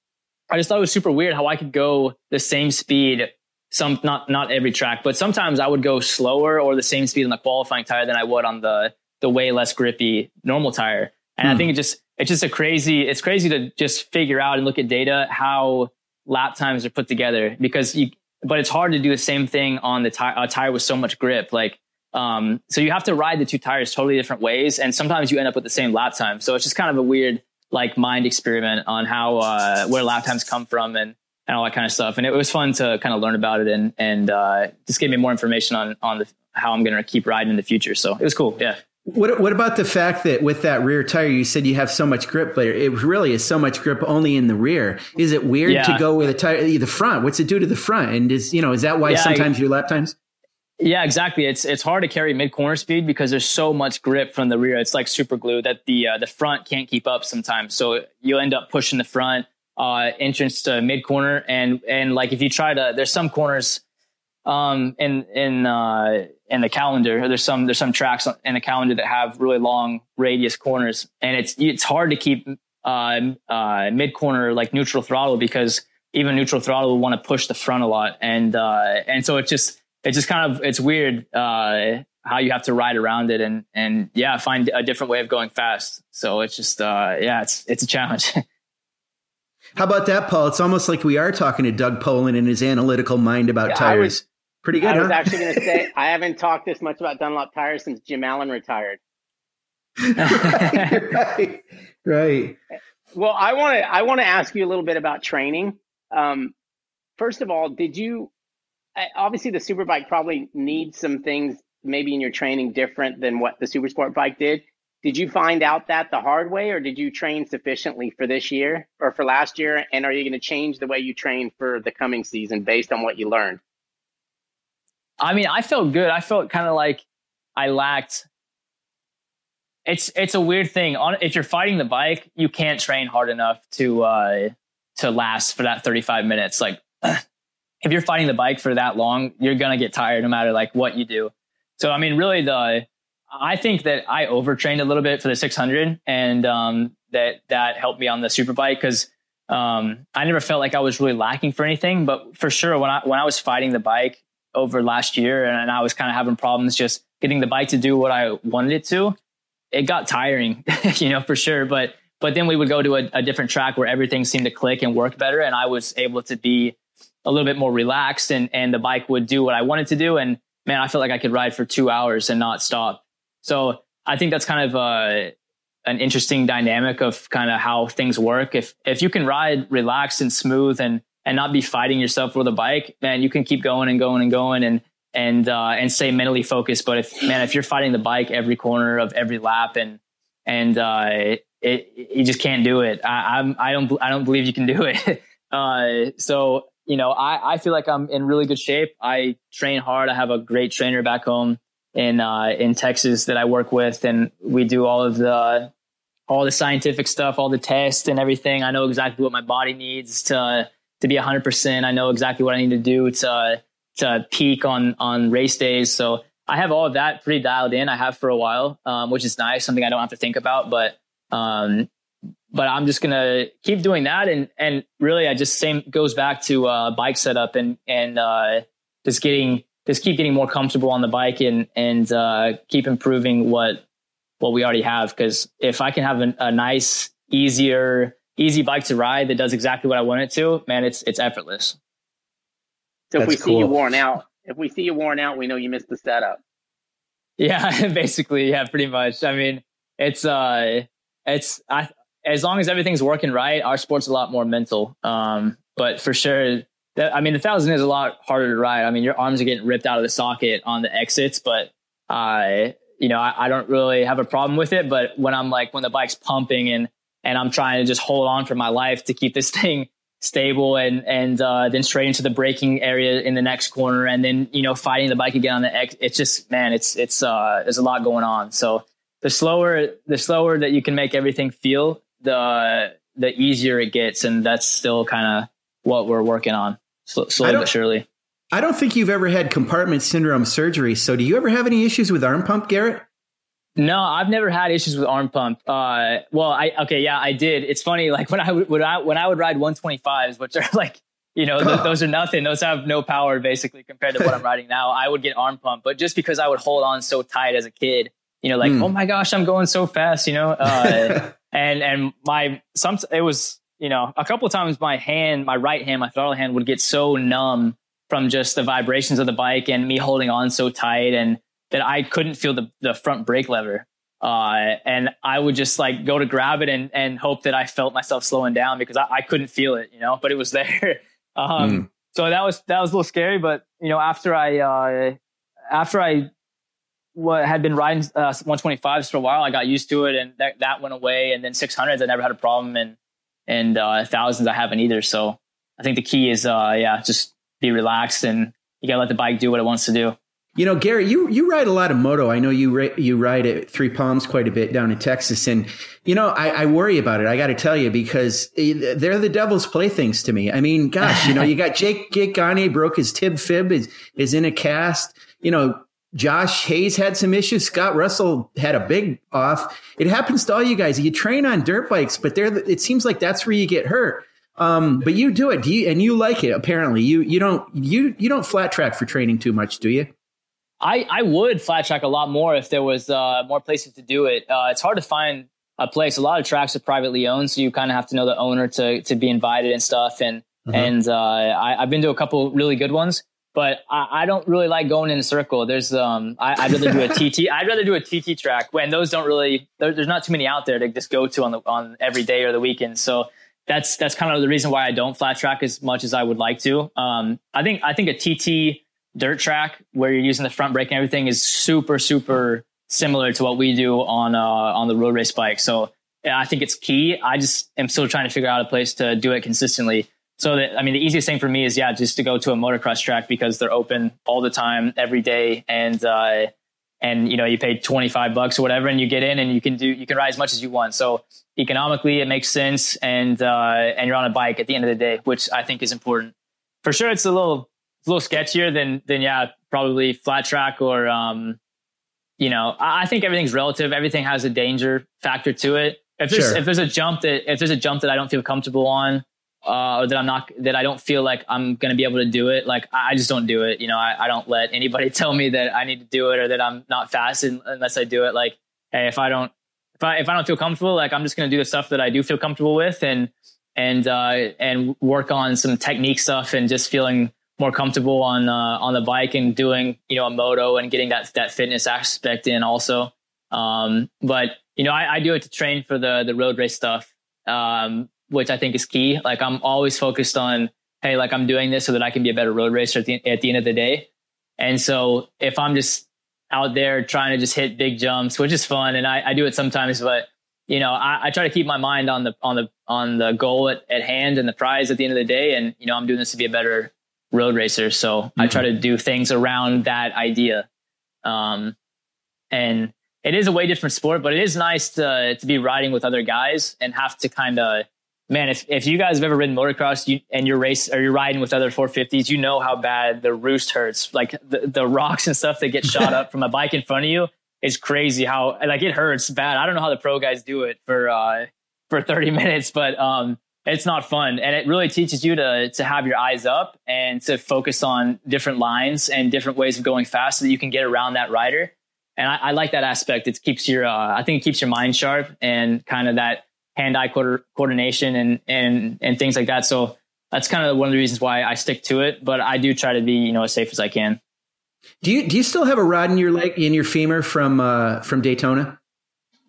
I just thought it was super weird how I could go the same speed some not not every track, but sometimes I would go slower or the same speed on the qualifying tire than I would on the the way less grippy normal tire. And hmm. I think it just it's just a crazy it's crazy to just figure out and look at data how lap times are put together because you but it's hard to do the same thing on the tire a tire with so much grip like um so you have to ride the two tires totally different ways and sometimes you end up with the same lap time so it's just kind of a weird like mind experiment on how uh where lap times come from and and all that kind of stuff. And it was fun to kind of learn about it and and uh, just gave me more information on on the, how I'm going to keep riding in the future. So it was cool. Yeah. What what about the fact that with that rear tire, you said you have so much grip, but it really is so much grip only in the rear. Is it weird yeah. to go with a tire the front? What's it do to the front? And is you know is that why yeah, sometimes I, your lap times? Yeah, exactly. It's it's hard to carry mid corner speed because there's so much grip from the rear. It's like super glue that the uh, the front can't keep up sometimes. So you end up pushing the front uh, entrance to mid corner, and and like if you try to, there's some corners um, in in uh, in the calendar. There's some there's some tracks in the calendar that have really long radius corners, and it's it's hard to keep uh, uh, mid corner like neutral throttle because even neutral throttle will want to push the front a lot, and uh, and so it's just it's just kind of it's weird uh, how you have to ride around it, and and yeah, find a different way of going fast. So it's just uh, yeah, it's it's a challenge. How about that, Paul? It's almost like we are talking to Doug Polen and his analytical mind about yeah, tires. Was, Pretty good. I huh? was actually going to say I haven't talked this much about Dunlop tires since Jim Allen retired. right, right, right. Well, I want to I want to ask you a little bit about training. Um, first of all, did you obviously the superbike probably needs some things maybe in your training different than what the super sport bike did did you find out that the hard way or did you train sufficiently for this year or for last year? And are you going to change the way you train for the coming season based on what you learned? I mean i felt good. I felt kind of like i lacked it's it's a weird thing. On if you're fighting the bike you can't train hard enough to uh to last for that 35 minutes. Like if you're fighting the bike for that long you're gonna get tired no matter like what you do. So i mean really the I think that I overtrained a little bit for the 600, and um, that that helped me on the super bike because um, I never felt like I was really lacking for anything. But for sure, when I when I was fighting the bike over last year, and I was kind of having problems just getting the bike to do what I wanted it to, it got tiring, you know, for sure. But but then we would go to a, a different track where everything seemed to click and work better, and I was able to be a little bit more relaxed, and and the bike would do what I wanted to do, and man, I felt like I could ride for two hours and not stop. So I think that's kind of uh, an interesting dynamic of kind of how things work. If if you can ride relaxed and smooth and and not be fighting yourself with a bike, man, you can keep going and going and going and and uh, and stay mentally focused. But if man, if you're fighting the bike every corner of every lap and and uh, it, it, you just can't do it. I, I'm I don't I don't believe you can do it. uh, so you know, I I feel like I'm in really good shape. I train hard. I have a great trainer back home in uh, in Texas that I work with, and we do all of the all the scientific stuff, all the tests and everything. I know exactly what my body needs to to be 100%. I know exactly what I need to do to to peak on on race days. So I have all of that pretty dialed in. I have for a while, um, which is nice. Something I don't have to think about. But um, but I'm just gonna keep doing that, and and really, I just same goes back to uh, bike setup and and uh, just getting just keep getting more comfortable on the bike and and uh, keep improving what what we already have. Because if I can have a, a nice, easier, easy bike to ride that does exactly what I want it to, man, it's it's effortless. So if we cool. see you worn out, if we see you worn out, we know you missed the setup. Yeah, basically, yeah, pretty much. I mean, it's uh, it's I as long as everything's working right, our sport's a lot more mental. Um, but for sure, that, I mean, the thousand is a lot harder to ride. I mean, your arms are getting ripped out of the socket on the exits, but I, you know, I, I don't really have a problem with it. But when I'm like, when the bike's pumping and, and I'm trying to just hold on for my life to keep this thing stable and, and, uh, then straight into the braking area in the next corner and then, you know, fighting the bike again on the X, it's just, man, it's, it's, uh, there's a lot going on. So the slower, the slower that you can make everything feel, the, the easier it gets. And that's still kind of what we're working on slowly but surely. I don't think you've ever had compartment syndrome surgery. So, do you ever have any issues with arm pump, Garrett? No, I've never had issues with arm pump. Uh, well, I okay, yeah, I did. It's funny, like when I would when I when I would ride 125s, which are like you know th- those are nothing. Those have no power basically compared to what I'm riding now. I would get arm pump, but just because I would hold on so tight as a kid, you know, like mm. oh my gosh, I'm going so fast, you know, uh, and and my some it was you know, a couple of times my hand, my right hand, my throttle hand would get so numb from just the vibrations of the bike and me holding on so tight and that I couldn't feel the, the front brake lever. Uh, and I would just like go to grab it and, and hope that I felt myself slowing down because I, I couldn't feel it, you know, but it was there. um, mm. so that was, that was a little scary, but you know, after I, uh, after I what had been riding uh, 125s for a while, I got used to it and that, that went away. And then 600s, I never had a problem. And and uh, thousands I haven't either. So I think the key is, uh, yeah, just be relaxed and you gotta let the bike do what it wants to do. You know, Gary, you you ride a lot of moto. I know you ra- you ride at Three Palms quite a bit down in Texas, and you know I, I worry about it. I got to tell you because they're the devil's playthings to me. I mean, gosh, you know, you got Jake Jake Gagne broke his tib fib is is in a cast. You know, Josh Hayes had some issues. Scott Russell had a big off. It happens to all you guys. You train on dirt bikes, but there, it seems like that's where you get hurt. Um, but you do it, do you, and you like it. Apparently, you you don't you you don't flat track for training too much, do you? I I would flat track a lot more if there was uh, more places to do it. Uh, it's hard to find a place. A lot of tracks are privately owned, so you kind of have to know the owner to to be invited and stuff. And uh-huh. and uh, I, I've been to a couple really good ones but I, I, don't really like going in a circle. There's um, I, would rather do a TT. I'd rather do a TT track when those don't really. There, there's not too many out there to just go to on the on every day or the weekend. So that's that's kind of the reason why I don't flat track as much as I would like to. Um, I think I think a TT dirt track where you're using the front brake and everything is super super similar to what we do on uh, on the road race bike. So yeah, I think it's key. I just am still trying to figure out a place to do it consistently. So that, I mean, the easiest thing for me is, yeah, just to go to a motocross track because they're open all the time, every day. And, uh, and, you know, you pay 25 bucks or whatever and you get in and you can do, you can ride as much as you want. So economically it makes sense. And, uh, and you're on a bike at the end of the day, which I think is important. For sure. It's a little, it's a little sketchier than, than, yeah, probably flat track or, um, you know, I, I think everything's relative. Everything has a danger factor to it. If there's, sure. if there's a jump that, if there's a jump that I don't feel comfortable on, uh, or that I'm not that I don't feel like I'm gonna be able to do it. Like I just don't do it. You know, I, I don't let anybody tell me that I need to do it or that I'm not fast unless I do it. Like, hey, if I don't if I if I don't feel comfortable, like I'm just gonna do the stuff that I do feel comfortable with and and uh, and work on some technique stuff and just feeling more comfortable on uh, on the bike and doing you know a moto and getting that that fitness aspect in also. Um, but you know, I, I do it to train for the the road race stuff. Um, which I think is key. Like I'm always focused on hey, like I'm doing this so that I can be a better road racer at the, at the end of the day. And so if I'm just out there trying to just hit big jumps, which is fun, and I, I do it sometimes, but you know, I, I, try to keep my mind on the on the on the goal at, at hand and the prize at the end of the day. And you know, I'm doing this to be a better road racer, so mm-hmm. I try to do things around that idea. Um, and it is a way different sport, but it is nice to to be riding with other guys and have to kind of man, if, if you guys have ever ridden motocross you, and you're race or you're riding with other 450s, you know how bad the roost hurts. Like the, the rocks and stuff that get shot up from a bike in front of you is crazy. How like it hurts bad. I don't know how the pro guys do it for uh, for 30 minutes, but um, it's not fun, and it really teaches you to to have your eyes up and to focus on different lines and different ways of going fast, so that you can get around that rider. And I, I like that aspect. It keeps your uh, I think it keeps your mind sharp and kind of that hand-eye co- coordination and and and things like that. So that's kind of one of the reasons why I stick to it. But I do try to be you know as safe as I can. Do you do you still have a rod in your leg in your femur from uh, from Daytona?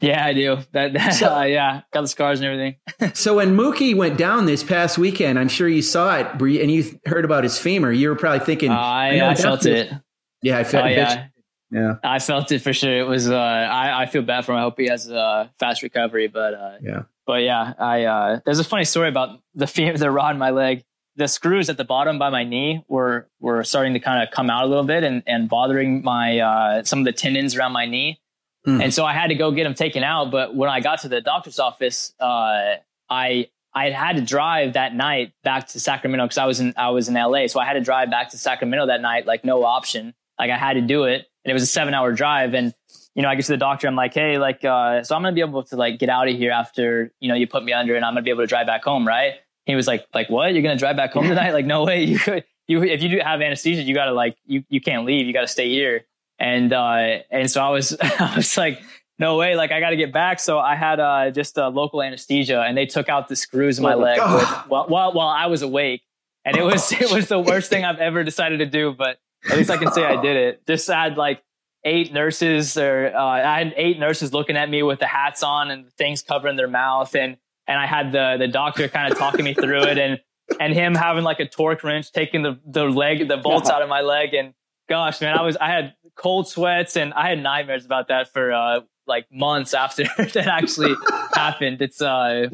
Yeah, I do. That, that so, uh, yeah, got the scars and everything. so when Mookie went down this past weekend, I'm sure you saw it and you heard about his femur. You were probably thinking, uh, I, I, I felt it. Yeah, I felt. Oh, yeah. Yeah, I felt it for sure. It was. Uh, I I feel bad for him. I hope he has a fast recovery. But uh, yeah, but yeah, I uh, there's a funny story about the the rod in my leg. The screws at the bottom by my knee were were starting to kind of come out a little bit and and bothering my uh, some of the tendons around my knee. Mm. And so I had to go get them taken out. But when I got to the doctor's office, uh, I I had to drive that night back to Sacramento because I was in I was in LA, so I had to drive back to Sacramento that night, like no option. Like I had to do it, and it was a seven hour drive. And you know, I get to the doctor, I'm like, hey, like, uh, so I'm gonna be able to like get out of here after, you know, you put me under and I'm gonna be able to drive back home, right? He was like, like, what? You're gonna drive back home tonight? like, no way. You could, you, if you do have anesthesia, you gotta like, you, you can't leave. You gotta stay here. And, uh, and so I was, I was like, no way. Like, I gotta get back. So I had, uh, just a local anesthesia and they took out the screws in my oh leg with, while, while, while I was awake. And it was, it was the worst thing I've ever decided to do, but at least I can say I did it. Just had like, eight nurses or uh, I had eight nurses looking at me with the hats on and things covering their mouth. And and I had the the doctor kind of talking me through it and and him having like a torque wrench taking the the leg the bolts out of my leg. And gosh man I was I had cold sweats and I had nightmares about that for uh, like months after that actually happened. It's uh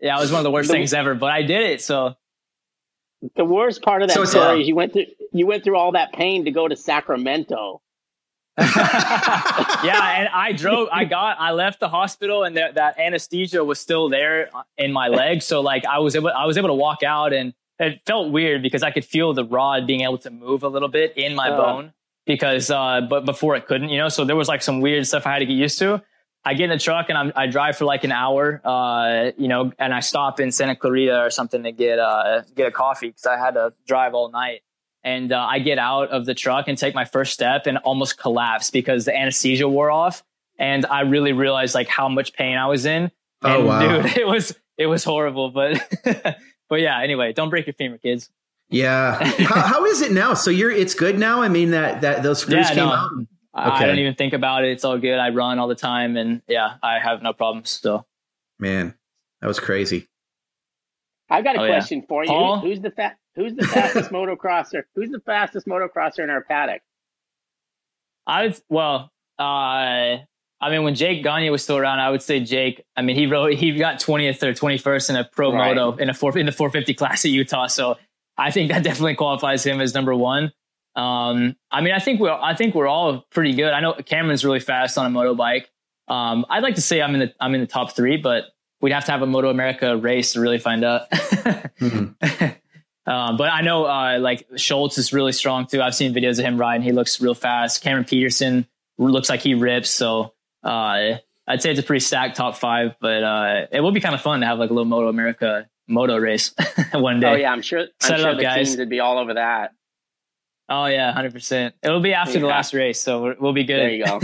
yeah it was one of the worst things ever but I did it so. The worst part of that so story uh, is you went through you went through all that pain to go to Sacramento yeah, and I drove. I got. I left the hospital, and that that anesthesia was still there in my leg. So like, I was able. I was able to walk out, and it felt weird because I could feel the rod being able to move a little bit in my uh, bone because, uh, but before it couldn't, you know. So there was like some weird stuff I had to get used to. I get in the truck and I'm, I drive for like an hour, uh, you know, and I stop in Santa Clarita or something to get uh, get a coffee because I had to drive all night and uh, I get out of the truck and take my first step and almost collapse because the anesthesia wore off, and I really realized like how much pain I was in. Oh, and, oh wow, dude, it was it was horrible, but but yeah. Anyway, don't break your femur, kids. Yeah. how, how is it now? So you're it's good now. I mean that that those screws yeah, came no, out. Okay. I don't even think about it. It's all good. I run all the time, and yeah, I have no problems still. Man, that was crazy. I've got a oh, question yeah. for you. Paul? Who's the fat? Who's the fastest motocrosser? Who's the fastest motocrosser in our paddock? I would, well, uh, I mean, when Jake Gagne was still around, I would say Jake. I mean, he wrote he got twentieth or twenty first in a pro right. moto in a four in the four fifty class at Utah. So I think that definitely qualifies him as number one. Um, I mean, I think we're I think we're all pretty good. I know Cameron's really fast on a motorbike. Um, I'd like to say I'm in the I'm in the top three, but we'd have to have a MotoAmerica race to really find out. mm-hmm. Um, but I know uh, like Scholtz is really strong too. I've seen videos of him riding. He looks real fast. Cameron Petersen looks like he rips. So uh, I'd say it's a pretty stacked top five. But uh, it will be kind of fun to have like a little MotoAmerica moto race one day. Oh yeah, I'm sure. Set I'm sure up, the guys. teams would be all over that. Oh yeah, hundred percent. It will be after yeah. the last race, so we'll be good. There you go.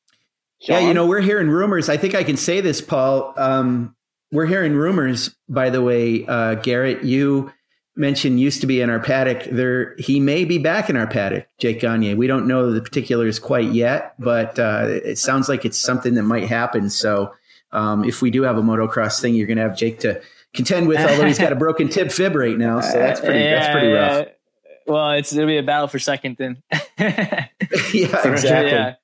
yeah, you know we're hearing rumors. I think I can say this, Paul. Um, we're hearing rumors. By the way, uh, Garrett, you mentioned used to be in our paddock. There, he may be back in our paddock, Jake Gagne. We don't know the particulars quite yet, but uh, it sounds like it's something that might happen. So, um, if we do have a motocross thing, you're going to have Jake to contend with. Although he's got a broken tib fib right now, so that's pretty yeah, that's pretty rough. Well, it's it'll be a battle for second then. yeah, exactly. Yeah.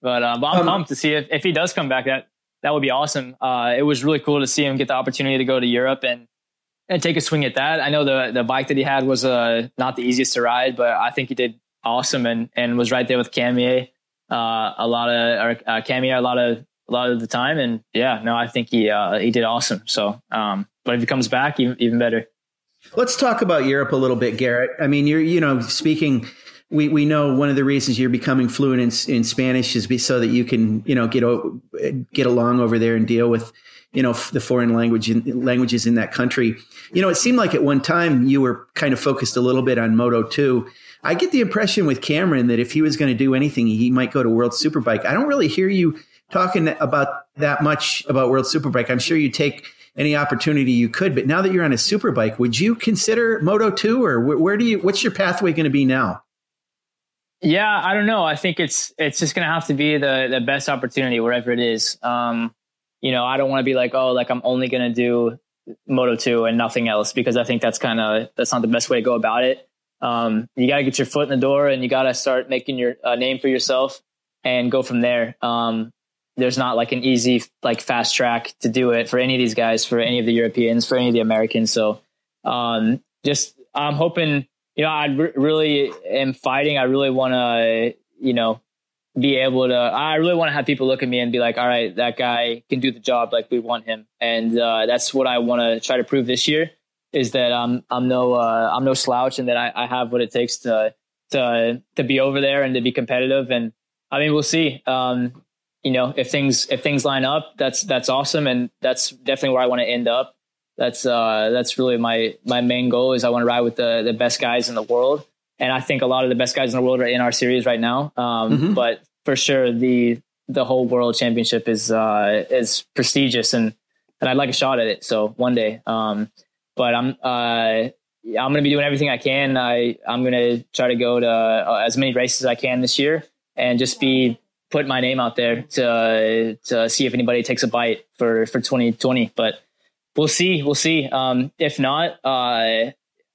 But, uh, but I'm um, pumped to see if, if he does come back. That that would be awesome. Uh, it was really cool to see him get the opportunity to go to Europe and and take a swing at that. I know the the bike that he had was uh, not the easiest to ride, but I think he did awesome and and was right there with Camier uh, a lot of or uh, Camier a lot of a lot of the time. And yeah, no, I think he uh, he did awesome. So, um, but if he comes back, even, even better. Let's talk about Europe a little bit, Garrett. I mean, you're you know speaking. We, we know one of the reasons you're becoming fluent in, in Spanish is be, so that you can you know get get along over there and deal with you know the foreign language in, languages in that country. You know, it seemed like at one time you were kind of focused a little bit on Moto two. I get the impression with Cameron that if he was going to do anything, he might go to World Superbike. I don't really hear you talking about that much about World Superbike. I'm sure you take any opportunity you could, but now that you're on a superbike, would you consider Moto 2 or where, where do you, what's your pathway going to be now? Yeah, I don't know. I think it's, it's just going to have to be the, the best opportunity wherever it is. Um, you know, I don't want to be like, oh, like I'm only going to do Moto 2 and nothing else because I think that's kind of, that's not the best way to go about it. Um, you got to get your foot in the door and you got to start making your uh, name for yourself and go from there. Um, there's not like an easy, like fast track to do it for any of these guys, for any of the Europeans, for any of the Americans. So, um, just, I'm hoping, you know, I re- really am fighting. I really want to, you know, be able to, I really want to have people look at me and be like, all right, that guy can do the job like we want him. And, uh, that's what I want to try to prove this year is that I'm I'm no uh, I'm no slouch and that I, I have what it takes to to to be over there and to be competitive. And I mean, we'll see. Um, you know, if things if things line up, that's that's awesome, and that's definitely where I want to end up. That's uh, that's really my my main goal is I want to ride with the the best guys in the world, and I think a lot of the best guys in the world are in our series right now. Um, mm-hmm. But for sure, the the whole world championship is uh, is prestigious, and and I'd like a shot at it. So one day. Um, but I'm uh, I'm going to be doing everything I can. I I'm going to try to go to uh, as many races as I can this year and just be put my name out there to to see if anybody takes a bite for for 2020. But we'll see. We'll see. Um, if not, uh,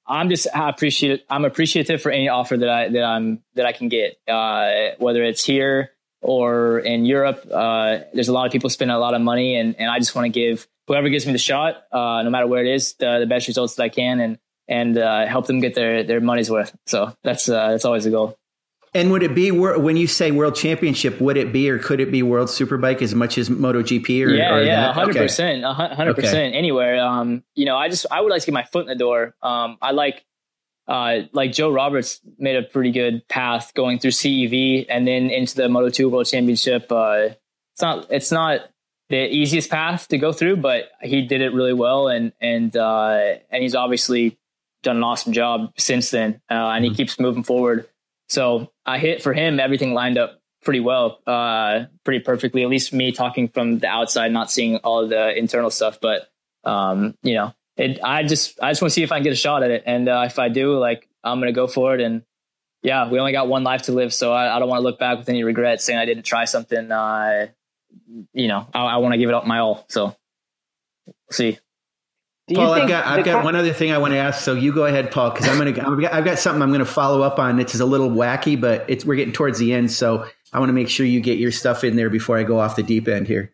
I'm just appreciative. I'm appreciative for any offer that I that I'm that I can get, uh, whether it's here or in Europe. Uh, there's a lot of people spending a lot of money, and and I just want to give whoever gives me the shot, uh, no matter where it is, the, the, best results that I can, and and uh, help them get their their money's worth. So that's uh, that's always the goal. And would it be when you say World Championship? Would it be or could it be World Superbike as much as MotoGP? Or, yeah, or yeah, hundred percent, hundred percent. Anywhere, um, you know, I just I would like to get my foot in the door. Um, I like uh, like Joe Roberts made a pretty good path going through CEV and then into the Moto Two World Championship. Uh, it's not it's not the easiest path to go through, but he did it really well, and and uh, and he's obviously done an awesome job since then, uh, and he mm-hmm. keeps moving forward. So I hit for him, everything lined up pretty well, uh, pretty perfectly. At least me talking from the outside, not seeing all the internal stuff, but um, you know, it, I just I just want to see if I can get a shot at it, and uh, if I do, like I'm gonna go for it. And yeah, we only got one life to live, so I, I don't want to look back with any regrets saying I didn't try something uh, you know, I, I want to give it up my all. So see. Paul, I've got I've got one other thing I want to ask. So you go ahead, Paul, because I'm gonna I've got something I'm gonna follow up on. It's a little wacky, but it's we're getting towards the end, so I want to make sure you get your stuff in there before I go off the deep end here.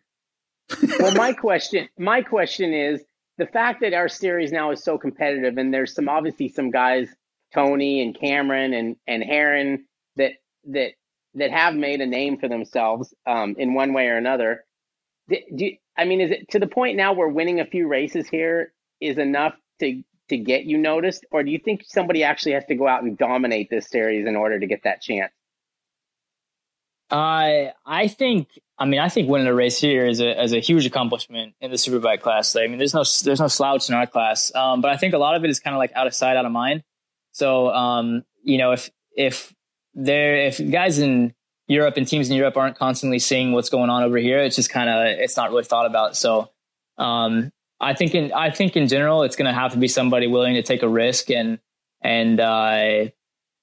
well, my question my question is the fact that our series now is so competitive, and there's some obviously some guys, Toni and Cameron and and Herrin that that that have made a name for themselves um, in one way or another. Do, do, I mean, is it to the point now we're winning a few races here is enough to to get you noticed, or do you think somebody actually has to go out and dominate this series in order to get that chance? I I think I mean I think winning a race here is a is a huge accomplishment in the superbike class. I mean, there's no there's no slouch in our class, um, but I think a lot of it is kind of like out of sight, out of mind. So um, you know, if if there if guys in Europe and teams in Europe aren't constantly seeing what's going on over here, it's just kind of it's not really thought about. So um, I think in I think in general it's going to have to be somebody willing to take a risk and and uh,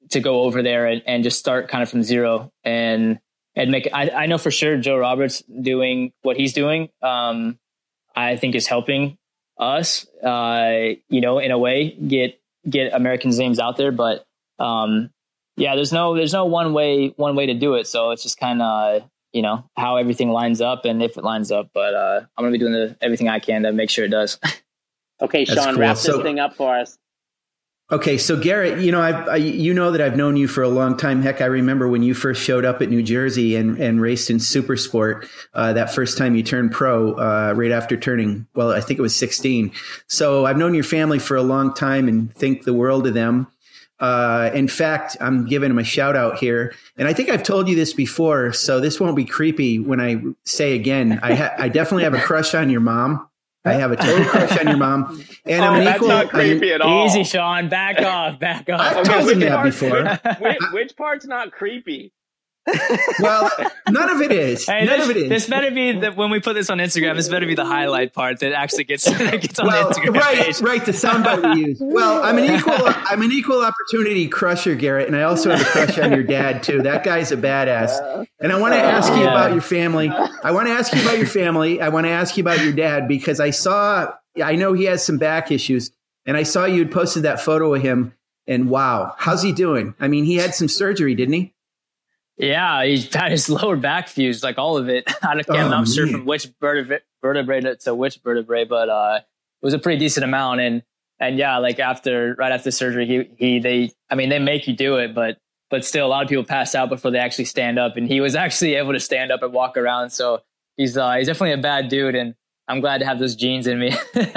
to go over there and, and just start kind of from zero and and make. I, I know for sure Joe Roberts doing what he's doing. Um, I think is helping us, uh, you know, in a way, get get Americans' names out there. But um, yeah, there's no there's no one way one way to do it. So it's just kind of you know how everything lines up and if it lines up. But uh, I'm gonna be doing the, everything I can to make sure it does. okay, Sean, cool. wrap so, this thing up for us. Okay, so Garrett, you know, I've, I, you know that I've known you for a long time. Heck, I remember when you first showed up at New Jersey and, and raced in Super Sport. Uh, that first time you turned pro, uh, right after turning, well, I think it was 16. So I've known your family for a long time and think the world of them. Uh, in fact, I'm giving him a shout out here, and I think I've told you this before, so this won't be creepy when I say again. I ha- I definitely have a crush on your mom. I have a total crush on your mom, and oh, I'm an that's equal. Not creepy I'm, at all. Easy, Sean. Back off. Back off. I've okay, told him that part, before. Which, which, which part's not creepy? Well, none of it is. Hey, none this, of it is. This better be the, when we put this on Instagram. This better be the highlight part that actually gets that gets on well, the Instagram right, page. Right, the soundbite we use. Well, I'm an equal. I'm an equal opportunity crusher, Garrett, and I also have a crush on your dad too. That guy's a badass. And I want to oh, ask you yeah. about your family. I want to ask you about your family. I want to ask you about your dad because I saw. I know he has some back issues, and I saw you had posted that photo of him. And wow, how's he doing? I mean, he had some surgery, didn't he? Yeah, he's had his lower back fused, like all of it. I can't, oh, I'm not sure from which vertebrae, vertebrae to which vertebrae, but uh, it was a pretty decent amount. And and yeah, like after right after surgery, he he they, I mean, they make you do it, but but still, a lot of people pass out before they actually stand up, and he was actually able to stand up and walk around. So he's uh, he's definitely a bad dude, and I'm glad to have those genes in me.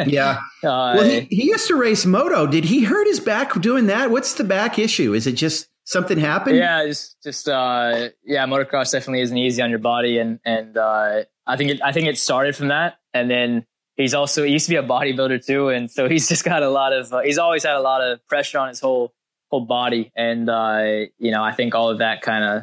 yeah. Uh, well, he, he used to race moto. Did he hurt his back doing that? What's the back issue? Is it just something happened? Yeah, just just uh, yeah, motocross definitely isn't easy on your body, and and uh, I think it, I think it started from that, and then he's also he used to be a bodybuilder too, and so he's just got a lot of uh, he's always had a lot of pressure on his whole whole body, and uh, you know I think all of that kind of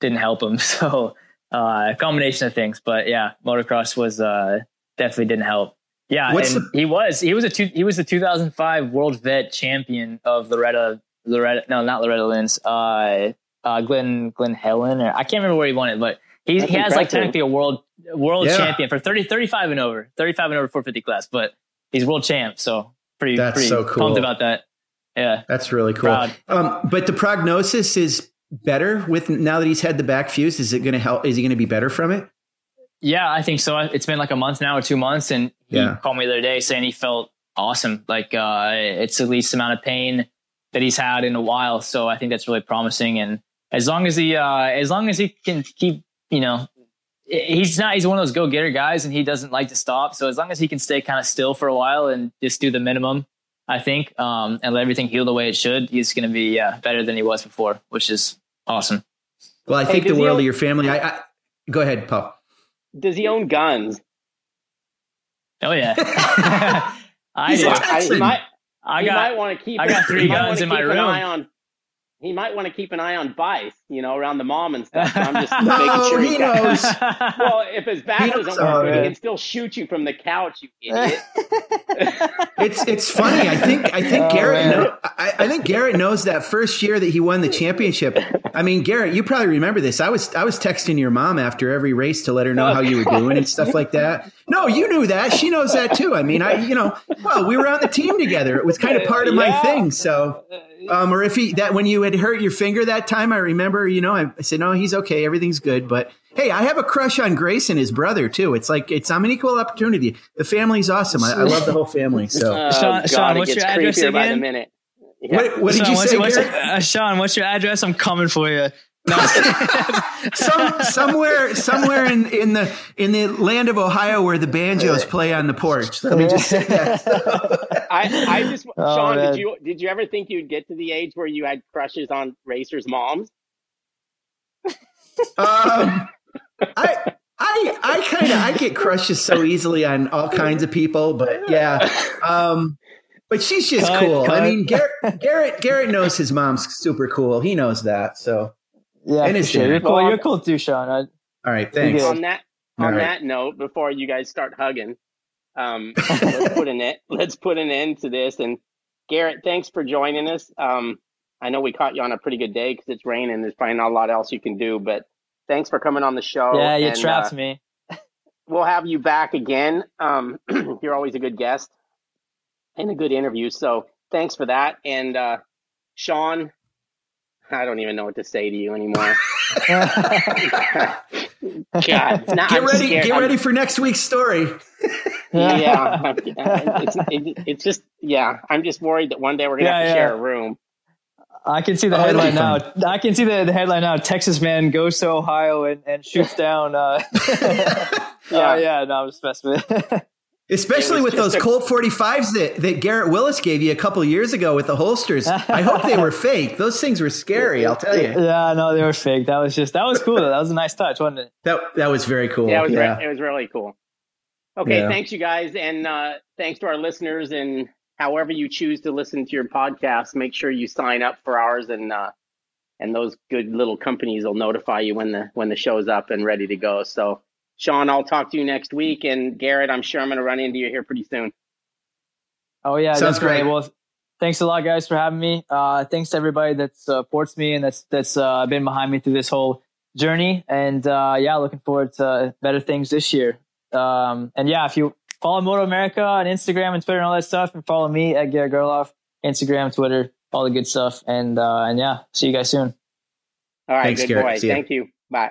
didn't help him. So uh, a combination of things, but yeah, motocross was uh, definitely didn't help. Yeah, What's and the- he was he was a two, he was the 2005 World Vet Champion of Loretta Loretta, no, not Loretta Lynn's, uh, uh, Glenn, Glen Helen, or I can't remember where he won it, but he, he has like technically a world, world yeah. champion for 30, 35 and over, 35 and over 450 class, but he's world champ. So pretty, That's pretty so cool. pumped about that. Yeah. That's really cool. Um, but the prognosis is better with now that he's had the back fuse. Is it going to help? Is he going to be better from it? Yeah, I think so. It's been like a month now or two months, and he yeah. called me the other day saying he felt awesome. Like uh, it's the least amount of pain that he's had in a while. So I think that's really promising. And as long as he, uh, as long as he can keep, you know, he's not, he's one of those go getter guys and he doesn't like to stop. So as long as he can stay kind of still for a while and just do the minimum, I think, um, and let everything heal the way it should, he's going to be uh, better than he was before, which is awesome. Well, I hey, think the world own, of your family. I, I, go ahead, Paul. Does he own guns? Oh yeah, I do. I, I got. might want to keep. I got three guns in my room. On, he might want to keep an eye on Vice, you know, around the mom and stuff. So I'm just no, making sure he, he knows. well, if his back doesn't work, he can still shoot you from the couch, you idiot. it's it's funny. I think I think oh, Garrett. Know, I, I, think Garrett knows that first year that he won the championship. I mean, Garrett, you probably remember this. I was I was texting your mom after every race to let her know oh, how you were doing and stuff like that. No, you knew that. She knows that too. I mean, I you know, well, we were on the team together. It was kind of uh, part of my thing. So uh, um, or if he that when you had hurt your finger that time, I remember, you know, I, I, said, no, he's okay, everything's good. But hey, I have a crush on Grayson, his brother too. It's like it's I'm an equal opportunity. The family's awesome. I, I love the whole family. So, oh, Sean, Sean what's your address again? Yeah. What, what did you what's, say, what's, uh, Sean? What's your address? I'm coming for you. No. Some, somewhere, somewhere in, in the in the land of Ohio where the banjos play on the porch. Let me just say that. I, I just, oh, Sean, man. did you did you ever think you'd get to the age where you had crushes on racers' moms? Um, I. I I kind of I get crushes so easily on all kinds of people, but yeah, um, but she's just cut, cool. Cut. I mean, Garrett, Garrett Garrett knows his mom's super cool. He knows that, so yeah, and sure. You're cool. You're cool too, Sean. I, All right, thanks. On that on right. that note, before you guys start hugging, um, let's put an end, let's put an end to this. And Garrett, thanks for joining us. Um, I know we caught you on a pretty good day because it's raining. There's probably not a lot else you can do, but thanks for coming on the show. Yeah, you and, trapped uh, me. we'll have you back again. Um, you're always a good guest. and a good interview. So thanks for that. And uh, Sean, I don't even know what to say to you anymore. God, get I'm ready! Scared. Get I'm, ready for next week's story. yeah, it's, it, it's just yeah. I'm just worried that one day we're gonna yeah, have to yeah. share a room. I can see the oh, headline now. I can see the, the headline now. Texas man goes to Ohio and, and shoots down. Uh, yeah. Uh, yeah, no, I'm just messing with. Especially with those a- Colt 45s that, that Garrett Willis gave you a couple years ago with the holsters. I hope they were fake. Those things were scary, I'll tell you. Yeah, no, they were fake. That was just that was cool. That was a nice touch, wasn't it? That that was very cool. Yeah, it was, yeah. Re- it was really cool. Okay, yeah. thanks you guys and uh, thanks to our listeners and however you choose to listen to your podcast, make sure you sign up for ours and uh, and those good little companies will notify you when the when the show's up and ready to go. So Sean, I'll talk to you next week. And Garrett, I'm sure I'm going to run into you here pretty soon. Oh, yeah. Sounds great. great. Well, thanks a lot, guys, for having me. Uh, thanks to everybody that supports me and that's, that's uh, been behind me through this whole journey. And uh, yeah, looking forward to better things this year. Um, and yeah, if you follow MotoAmerica on Instagram and Twitter and all that stuff, and follow me at Garrett Gerloff, Instagram, Twitter, all the good stuff. And uh, and yeah, see you guys soon. All right, Thanks, good Garrett. boy. Thank you. Bye.